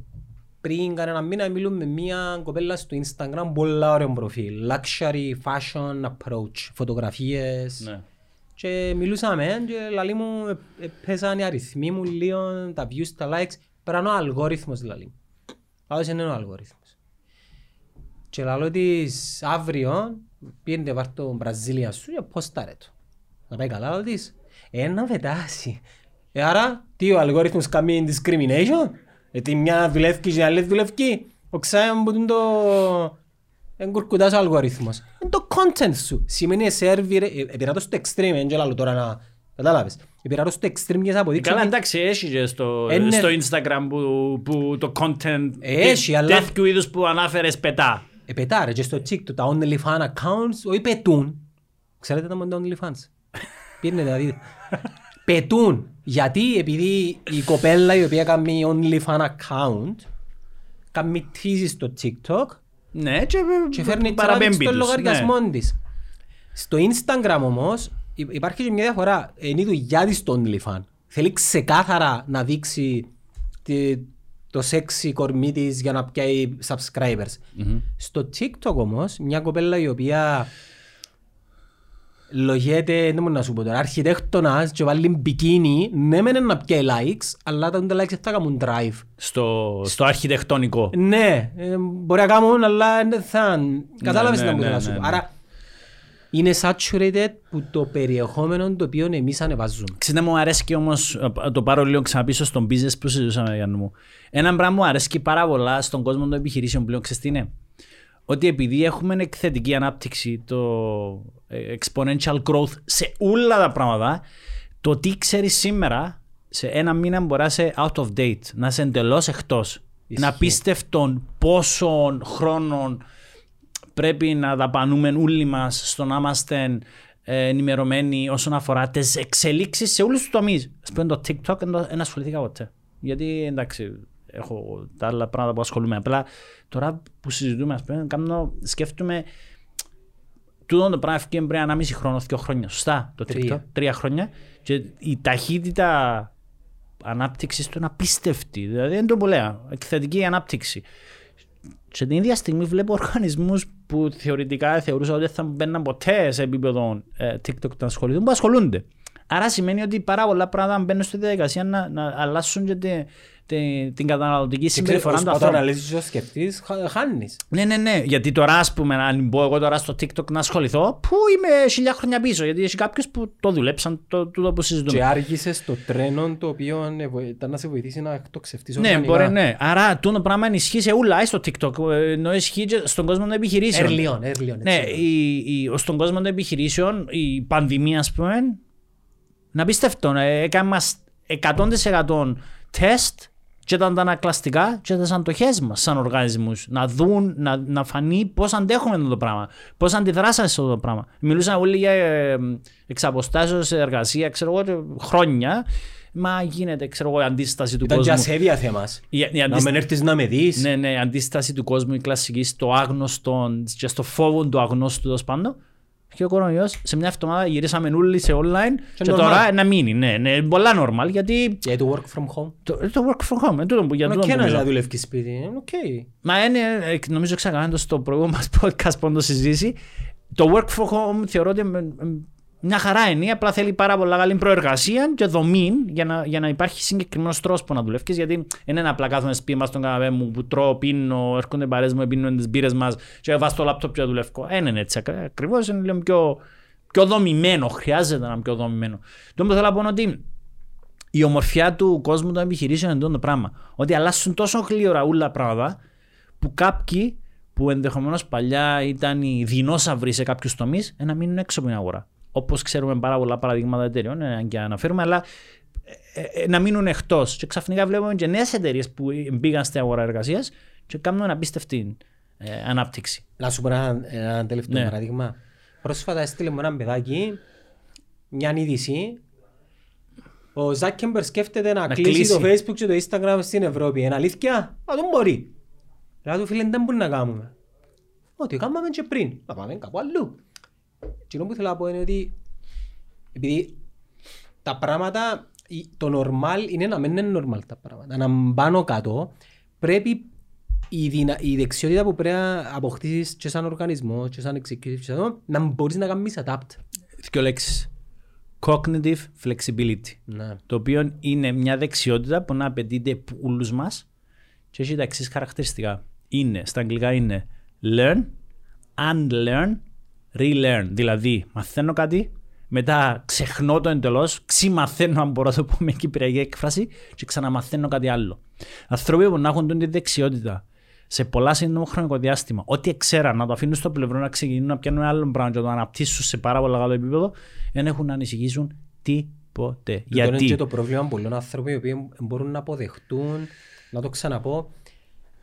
πριν κανένα μήνα μιλούμε με μια κοπέλα στο Instagram πολλά ωραίο προφίλ. Luxury, fashion, approach, φωτογραφίες. Ναι. Και μιλούσαμε και λαλή μου ε, ε, πέσαν οι αριθμοί μου λίγο, τα views, τα likes. Πέραν ο αλγόριθμος λαλή μου. Άλλος είναι ο αλγόριθμος. Και λαλό της αύριο πήγαινε βάρ' το Μπραζίλια σου και ποστάρε το. Να πάει καλά λαλό της. Ε, να πετάσει. Ε, άρα, τι ο αλγόριθμος κάνει discrimination. Ε, τι μια δουλεύει και η άλλη δουλεύει. Ο ξάιν που είναι το... Εν κουρκουτάς ο αλγορίθμος. Είναι το content σου. Σημαίνει σερβι, επειρά το στο extreme, δεν ξέρω τώρα να... Κατάλαβες. Επειρά το στο extreme και θα αποδείξω Καλά ότι- εντάξει έχει και στο, Ε, ναι. στο Instagram που, που το content Έχει, τέ- αλλά- τέτοιου είδους που ανάφερες πετά. Ε, πετάρε και στο TikTok τα OnlyFans accounts, όχι πετούν. Ξέρετε τα με τα OnlyFans; Πήρνε τα δείτε. πετούν. Γιατί; Επειδή η κοπέλα η οποία κάνει OnlyFans account κάνει teases στο TikTok Ναι, και, και φέρνει παραπέμπει στον τους, λογαριασμό ναι. της. Στο Instagram όμως υ- υπάρχει και μια διαφορά. Είναι η δουλειά της στο OnlyFans. Θέλει ξεκάθαρα να δείξει τη- το sexy κορμί της για να πιάει subscribers. Στο TikTok όμως, μια κοπέλα η οποία λογέται, δεν μπορώ να σου πω τώρα, αρχιτέκτονας και βάλει μπικίνι, ναι μεν να πιάει likes, αλλά τα likes δεν θα κάνουν drive. Στο, στο αρχιτεκτονικό. Ναι, ε, μπορεί να κάνουν, αλλά δεν θα... Κατάλαβες ναι, τι να ναι, να σου ναι, πω. ναι. Άρα, είναι saturated που το περιεχόμενο το οποίο εμείς ανεβάζουμε. Ξέρετε μου αρέσει όμως, ε, το πάρω λίγο ξαναπίσω στον business που συζητούσαμε Γιάννη μου. Ένα πράγμα μου αρέσει πάρα πολλά στον κόσμο των επιχειρήσεων πλέον, ξέρεις τι είναι; Ότι επειδή έχουμε εκθετική ανάπτυξη, το ε, exponential growth σε όλα τα πράγματα, το τι ξέρεις σήμερα, σε ένα μήνα μπορεί να είσαι out of date, να είσαι εντελώς εκτός. Είναι απίστευτο πόσων χρόνων πρέπει να δαπανούμε όλοι μας στο να είμαστε ε, ενημερωμένοι όσον αφορά τις εξελίξεις σε όλους τους τομείς. Α πούμε το TikTok δεν το- δεν ασχολήθηκα ποτέ. Γιατί εντάξει, έχω τα άλλα πράγματα που ασχολούμαι. Απλά τώρα που συζητούμε, ας πούμε, κάνω, σκέφτομαι. Τούτο το πράγμα έφυγε πριν 1,5 χρόνο, 2 χρόνια. Σωστά, το Τρία. TikTok. Τρία χρόνια. Και η ταχύτητα ανάπτυξης του είναι απίστευτη. Δηλαδή δεν το που λέω. Εκθετική ανάπτυξη. Και την ίδια στιγμή βλέπω οργανισμούς που θεωρητικά θεωρούσα ότι δεν θα μπαίναν ποτέ σε επίπεδο ε, TikTok να ασχοληθούν, που ασχολούνται. Άρα σημαίνει ότι πάρα πολλά πράγματα μπαίνουν στη διαδικασία να, να αλλάσουν και τη, τη, την καταναλωτική συμπεριφορά του Όταν ανθρώπου. αναλύσεις και σκεφτείς, χα- χάνεις. Ναι, ναι, ναι. Γιατί τώρα, ας πούμε, αν μπω εγώ τώρα στο TikTok να ασχοληθώ, πού είμαι χιλιά χρόνια πίσω. Γιατί έχει κάποιους που το δουλέψαν το, τούτο που συζητούμε. Και άργησες το τρένο το οποίο ε, βο- ήταν να σε βοηθήσει να εκτοξευτείς Ναι, οργανικά. μπορεί, ναι. Άρα, τούτο πράγμα ενισχύει σε ούλα, στο TikTok, ε, ενώ ισχύει και στον κόσμο των επιχειρήσεων. Early on, early on, Ναι, έτσι. η, η, στον κόσμο των επιχειρήσεων, η πανδημία, ας πούμε, να πιστευτώ, ε, έκανες μας 100% τεστ και ήταν τα ανακλαστικά και τις αντοχές μας σαν οργανισμούς. Να δουν, να, να φανεί πώς αντέχουμε αυτό το πράγμα, πώς αντιδράσαμε σε αυτό το πράγμα. Μιλούσαν όλοι για ε, εξαποστάσεως εργασία, ξέρω εγώ, χρόνια. Μα γίνεται, ξέρω εγώ, η αντίσταση του Ήταν και κόσμου. ασέβεια θέμας. Η- η Να αντίστα- μην έρθεις να με δεις. ναι, ναι, η αντίσταση του κόσμου, η κλασική, στο άγνωστο και στο φόβο του αγνώστου τέλος πάντων. Και ο κορονοϊός σε μια εβδομάδα γυρίσαμε όλοι σε online και, normal. τώρα να μείνει. Ναι, ναι, πολλά normal γιατί Και το work from home. το, το work from home, είναι τούτο που για Είναι τούτο και που να μιλώ. δουλεύει σπίτι. Είναι οκ. Μα είναι, ε, νομίζω ξακανάνε το στο προηγούμενο μας podcast που το συζήσει. Το work from home θεωρώ ότι ε, ε, μια χαρά είναι, απλά θέλει πάρα πολλά καλή προεργασία και δομή για να, για να υπάρχει συγκεκριμένος τρόπος να δουλεύει. Γιατί δεν είναι απλά κάθομαι σπίτι μας στον καναπέ μου που τρώω, πίνω, έρχονται παρέ μου, πίνουν τις μπύρες μας και βάζω το λάπτοπ και δουλεύω. Δεν είναι έτσι ακριβώς, είναι λίγο πιο, πιο δομημένο. Χρειάζεται να είναι πιο δομημένο. Το που θέλω να πω είναι ότι η ομορφιά του κόσμου των επιχειρήσεων είναι το πράγμα. Ότι αλλάσουν τόσο γλύωρα όλα πράγματα που κάποιοι που ενδεχομένως παλιά ήταν οι δεινόσαυροι σε κάποιους τομείς να μείνουν έξω από την αγορά. Όπως ξέρουμε πάρα πολλά παραδείγματα εταιρεών, ε, και αναφέρουμε, αλλά ε, ε, να μείνουν εκτός. Και ξαφνικά βλέπουμε και νέες εταιρείες που μπήκαν στην αγορά εργασίας και κάνουν απίστευτη ε, ανάπτυξη. Να σου πω ένα, ένα τελευταίο Ναι. παράδειγμα. Πρόσφατα έστειλε μου ένα παιδάκι μια είδηση. Ο Ζάκεμπερ σκέφτεται να, Να κλείσει, κλείσει. το Facebook και το Instagram στην Ευρώπη. Είναι αλήθεια; Α, δεν μπορεί. Λέω του φίλε, δεν μπορεί να κάνουμε. Ό,τι κάναμε και πριν. Να πάμε κάπου αλλού. Τι που θέλω να πω είναι ότι επειδή τα πράγματα, η- το normal είναι να μην είναι normal τα πράγματα. Να μπουν πάνω κάτω πρέπει η, δυνα, η δεξιότητα που πρέπει να αποκτήσεις και σαν οργανισμό και σαν executive και σαν, να μπορείς να κάνεις adapt. Δύο λέξεις. Cognitive flexibility. Ναι. Το οποίο είναι μια δεξιότητα που να απαιτείται από όλους μας και έχει τα εξής χαρακτηριστικά. Είναι, στα αγγλικά είναι learn, unlearn, relearn. Δηλαδή, μαθαίνω κάτι, μετά ξεχνώ το εντελώς, ξημαθαίνω, αν μπορώ να το πω με κυπριακή έκφραση, και ξαναμαθαίνω κάτι άλλο. Άνθρωποι που να έχουν την δεξιότητα σε πολλά σύντομο χρονικό διάστημα, ό,τι ξέραν να το αφήνουν στο πλευρό να ξεκινούν να πιάνουν άλλο πράγμα και να το αναπτύσσουν σε πάρα πολύ καλό επίπεδο, δεν έχουν να ανησυχήσουν τίποτε. Γιατί... είναι Γιατί; και το πρόβλημα πολλών ανθρώπων οι οποίοι μπορούν να αποδεχτούν, να το ξαναπώ,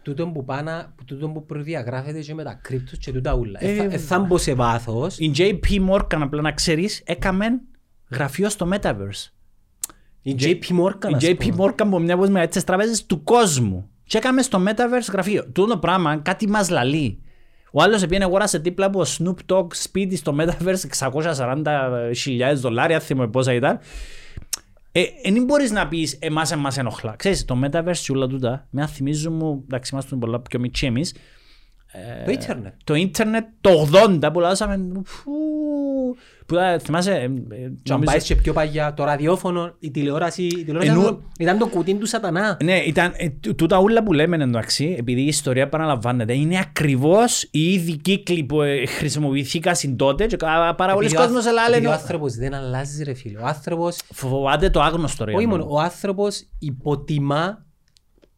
τούτο που, πάνα, τούτο που προδιαγράφεται και με τα κρύπτους και τούτα ούλα. Ε, θα, ε, θα μπω σε βάθος. η JP Morgan, απλά να ξέρεις, έκαμε γραφείο στο Metaverse. Η JP Morgan, Η ας JP πούμε. Morgan που μια από τι μεγαλύτερε τράπεζες του κόσμου. Και έκαμε στο Metaverse γραφείο. Τούτο το πράγμα κάτι μας λαλεί. Ο άλλος πήγαινε αγόρασε δίπλα από Snoop Dogg σπίτι στο Metaverse 640.000 δολάρια, θυμάμαι πόσα ήταν. Ε, δεν μπορείς να πεις εμάς εμάς ενοχλά. Ξέρεις, το Metaverse και όλα τούτα, με θυμίζουν μου, εντάξει, είμαστε πολλά πιο μικροί εμείς. Το ίντερνετ. Το ίντερνετ το 80 που λάζαμε. Φου, που ε, θυμάσαι. ε, ε, Και αν νομίζω- πάει και πιο παλιά, το ραδιόφωνο, η τηλεόραση, η τηλεόραση Εννοώ- ήταν- ήταν το κουτί του σατανά. Ναι, ήταν, ε, τού- τούτα όλα που λέμε εντάξει, επειδή η ιστορία επαναλαμβάνεται, είναι ακριβώς οι ίδιοι κύκλοι που ε, χρησιμοποιηθήκαν τότε και κα- πάρα πολλοί Επειδή ο κόσμος άνθρω- λένε επειδή Ο άνθρωπος δεν αλλάζει ρε φίλε. Ο άνθρωπος, φοβάται το άγνωστο. Ρε, όχι Γιάννη μόνο, μου. ο άνθρωπος υποτιμά,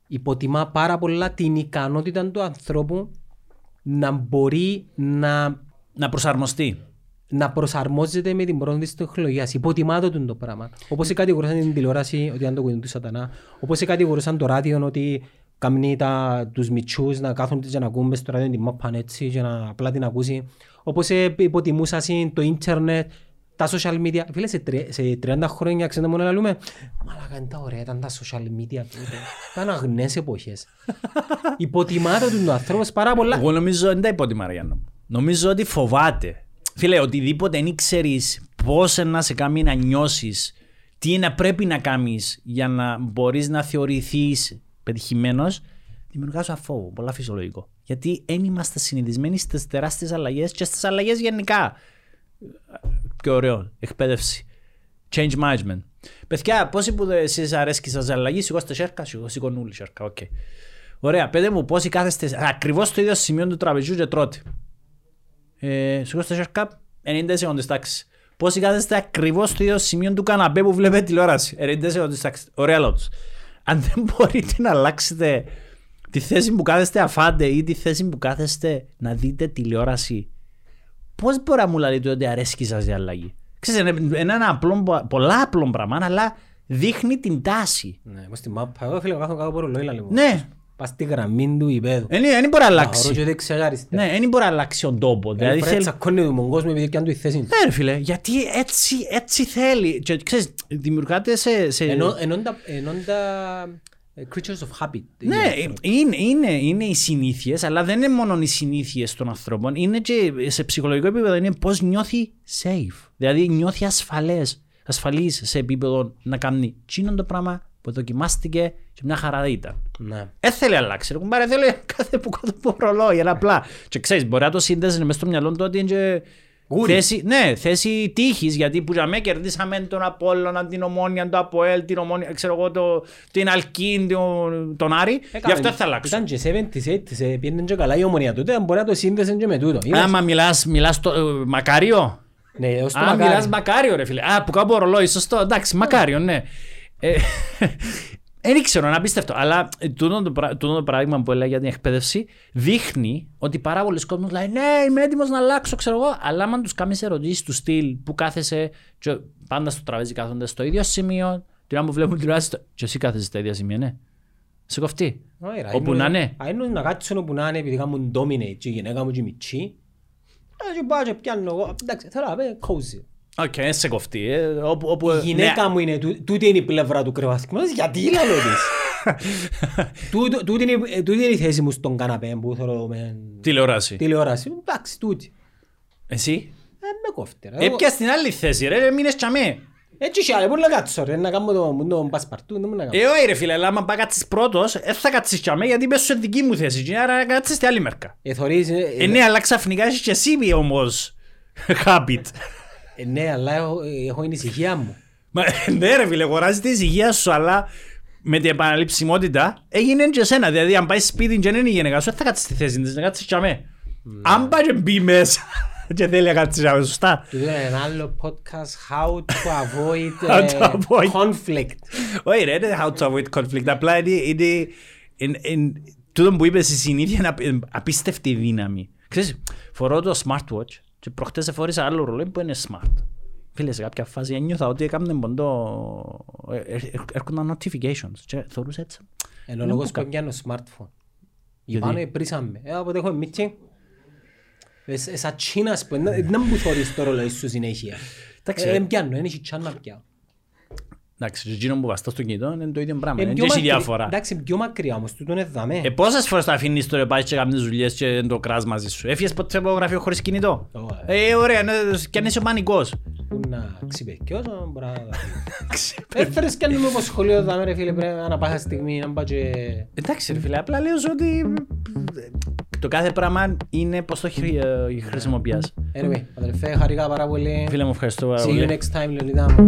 υποτιμά πάρα πολλά την ικανότητα του ανθρώπου να μπορεί να, Να προσαρμοστεί. να προσαρμόζεται με την πρώτη της τεχνολογίας. Υποτιμά το το πράγμα. Όπως κατηγορούσαν την τηλεόραση ότι ήταν το κουτί τους σατανά. Όπως κατηγορούσαν το ράδιο ότι καμνεί τα, τους μητσούς να κάθονται και να ακούν μες στο ράδιο την μάπαν έτσι και να απλά την ακούσει. Όπως ε, υποτιμούσαν το ίντερνετ, τα social media. Φίλε, σε, τρι- σε 30 χρόνια ξέρετε μόνο να λέμε «Μαλάκα είναι τα ωραία, ήταν τα social media τότε». Ήταν αγνές εποχές. Υποτιμά το τον άνθρωπος πάρα πολλά. Εγώ νομίζω δεν τα υπότιμα, ρε Γιάννη μου. Νομίζω ότι φοβάται. Φίλε, οτιδήποτε δεν ξέρεις πώς να σε κάνει να νιώσεις, τι να πρέπει να κάνεις για να μπορείς να θεωρηθείς πετυχημένος, δημιουργά σου φόβο. Πολλά φυσιολογικό. Γιατί δεν είμαστε συνηθισμένοι στις τεράστιες αλλαγές και στις αλλαγές γενικά. Πιο ωραίο. Εκπαίδευση. Change management. Παιδιά, πόσοι που εσάς αρέσκει σας αλλαγή, σηκώστε σέρκα, σηκώνουν όλοι σέρκα, οκ. Ωραία, πέτε μου πόσοι κάθεστε ακριβώς στο ίδιο σημείο του τραπεζιού και τρώτε. Ε, σηκώστε σέρκα, 90 σεκόντες τάξη. Πόσοι κάθεστε ακριβώς στο ίδιο σημείο του καναπέ που βλέπετε τηλεόραση. 90 σεκόντες τάξη. Ωραία λόγος. Αν δεν μπορείτε να αλλάξετε τη θέση που κάθεστε αφάντε ή τη θέση που κάθεστε να δείτε τηλεόραση, πώς μπορεί να μου λέτε ότι αρέσκει σας η αλλαγή; Ξέρεις, είναι είναι ένα απλό, πολλά απλό πράγμα, αλλά δείχνει την τάση. Ναι, είμαι στη μάπα. Εγώ φίλε, κάθομαι κάτω από ρολόι, λοιπόν. Ναι, Πας στη γραμμή του υπέδου. δεν δεν μπορεί να Αγορώ αλλάξει. και δεξιά και αριστερά. Ναι, δεν μπορεί να αλλάξει τον τόπο. Δηλαδή Δηλαδή θέλει... τσακώνει τον κόσμο επειδή πιάνει του η θέση του. Ναι ρε φίλε, γιατί έτσι, έτσι θέλει. Και ξέρεις, δημιουργάται σε... σε... Ενώ ενώ τα- ενώ τα ε, creatures of habit. Ναι, είναι, είναι, είναι οι συνήθειες, αλλά δεν είναι μόνο οι συνήθειες των ανθρώπων. Είναι και σε ψυχολογικό επίπεδο είναι πώς νιώθει safe. Δηλαδή νιώθει ασφαλές, ασφαλής σε επίπεδο να κάνει τσίνο το πράγμα που δοκιμάστηκε και μια χαρά ήταν. Ναι. Δεν θέλει να αλλάξει. Ρε κουμπάρε, θέλει κάθε που κάτω από ρολόι, αλλά απλά. Και ξέρεις, μπορεί να το σύνδεσαι μέσα στο μυαλό του ότι είναι και Γούρι. θέση, ναι, θέση τύχης. Γιατί που για μέ κερδίσαμε τον Απόλλωνα, την Ομόνια, το Αποέλ, την Ομόνια, ξέρω εγώ, το, την Αλκίν, τον, τον Άρη. Γι' αυτό θα αλλάξω. Ήταν και 70s, 80s, πήγαινε και καλά η ομονία τότε, μπορεί να το σύνδεσαν και με τούτο. Είδες; Άμα μιλάς, μιλάς το, ε, Μακάριο; Ναι, ως το Α, μακάρι. μιλάς Μακάριο ρε φίλε. Α, που κάπου ρολόι, σωστό. Εντάξει, Μακάριο, ναι. Ε, Δεν ξέρω, είναι απίστευτο. Αλλά ε, τούτο το, πρα- τούτο το παράδειγμα που έλεγα για την εκπαίδευση δείχνει ότι πάρα πολλοί κόσμοι λέει Ναι, είμαι έτοιμος να αλλάξω, ξέρω εγώ. Αλλά άμα τους κάνεις ερωτήσεις του στυλ που κάθεσαι, και πάντα στο τραπέζι κάθονται στο ίδιο σημείο, την ώρα που βλέπουν τηλεόραση, στο- και εσύ κάθεσαι στα ίδια σημεία, ναι. Σε κόφτει. Όχι, ρε, Όπου είναι- να είναι. Α, είναι να κάτσουν όπου να είναι επειδή κάνουν dominate και η γυναίκα μου και η μιτσιά. Ε, και πάω και πιάνω εγώ. Εντάξει, θέλω να πω cozy. Οκ, δεν σε κόφτει. ε, όπου, όπου, Η γυναίκα ναι. μου είναι, τού- τούτη είναι η πλευρά του κρεβατιού. Γιατί λαλώ της. Τούτο- Τούτη είναι η- τούτη είναι η θέση μου στον καναπέ που θέλω με Τηλεόραση. τηλεόραση. Εντάξει, τούτη. Εσύ; Ε, με κόφτε ρε. Έπια στην άλλη θέση, ρε, μείνες τσαμέ. Έτσι και άλλα, πού να κάτσω ρε, να κάνω το- το πασπαρτού, δεν μου να κάνω. Ε, όχι ρε φίλε, αλλά άμα πάει κάτσεις πρώτος, δεν θα κάτσεις τσαμέ γιατί πες σου σε δική μου θέση και άρα να κάτσεις στη άλλη μερκα. Ε, θωρείς, ε, Ε, ναι, αλλά ξαφνικά έχεις και εσύ όμως habit. Ε, ναι, αλλά έχω- ε, έχω την ησυχία μου. Μα, ναι ρε φίλε, αγοράζεις τη ησυχία σου, αλλά με την επαναληψιμότητα έγινε και εσένα. Δηλαδή, αν πάει σπίτι και δεν είναι η γυναίκα σου, δεν θα κάτσεις στη θέση της, να κάτσεις τσαμέ. Αν πάει και μπει μέσα και θέλει να κάτσεις τσαμέ, σωστά. Τούτο είναι ένα άλλο podcast, how to avoid, How ε, to avoid. conflict. Όχι ρε, δεν είναι how to avoid conflict. Απλά είναι, είναι, είναι, είναι τούτο που είπες, η συνήθεια είναι απ- απίστευτη δύναμη. Ξέρεις, φορώ το smartwatch και προχτές εφόρησα άλλο ρολόι που είναι smart. Φίλε, σε κάποια φάση ένιωθα ότι έκαμε ποντό... ε, ε, ε, έρχονταν notifications και θεωρούσα έτσι. Ενώ Είναι λόγος που που πιάνω smartphone. Γιατί; Πάνω πρίσαμε. Ε, οπότε έχω meeting. Ε, σ- σαν Τσίνας που δεν δεν μου θωρείς το ρολόι σου συνέχεια. Εντάξει, Ε, ε. Δεν πιάνω, δεν έχει τσάν να πιάω. Εντάξει, και εκείνο που βαστά στο κινητό είναι το ίδιο πράγμα. Ε, Δεν πιο έχει μακρι- διάφορα. Εντάξει, πιο μακριά όμως, τούτο είναι δαμέ. Ε, πόσες φορές το αφήνεις τώρα πάει και κάνεις δουλειές και το κράς μαζί σου; Έφυγες ποτέ από γραφείο χωρίς κινητό; Ω, Ε, ωραία, ναι, και αν είσαι ο πανικός. Πού να ξυπεκιώσω, μπορεί να... Έφερες κι αν είμαι από σχολείο δαμέ ρε φίλε, πρέπει να πάσα στιγμή να πάω και... Εντάξει ρε φίλε, απλά λέω σου ότι το κάθε πράγμα είναι πώς το χρη- ε, χρησιμοποιάς. Anyway, αδελφέ, χαρήκα πάρα πολύ. Φίλε μου ευχαριστώ πάρα See you πολύ. next time, Λεωνίδα μου.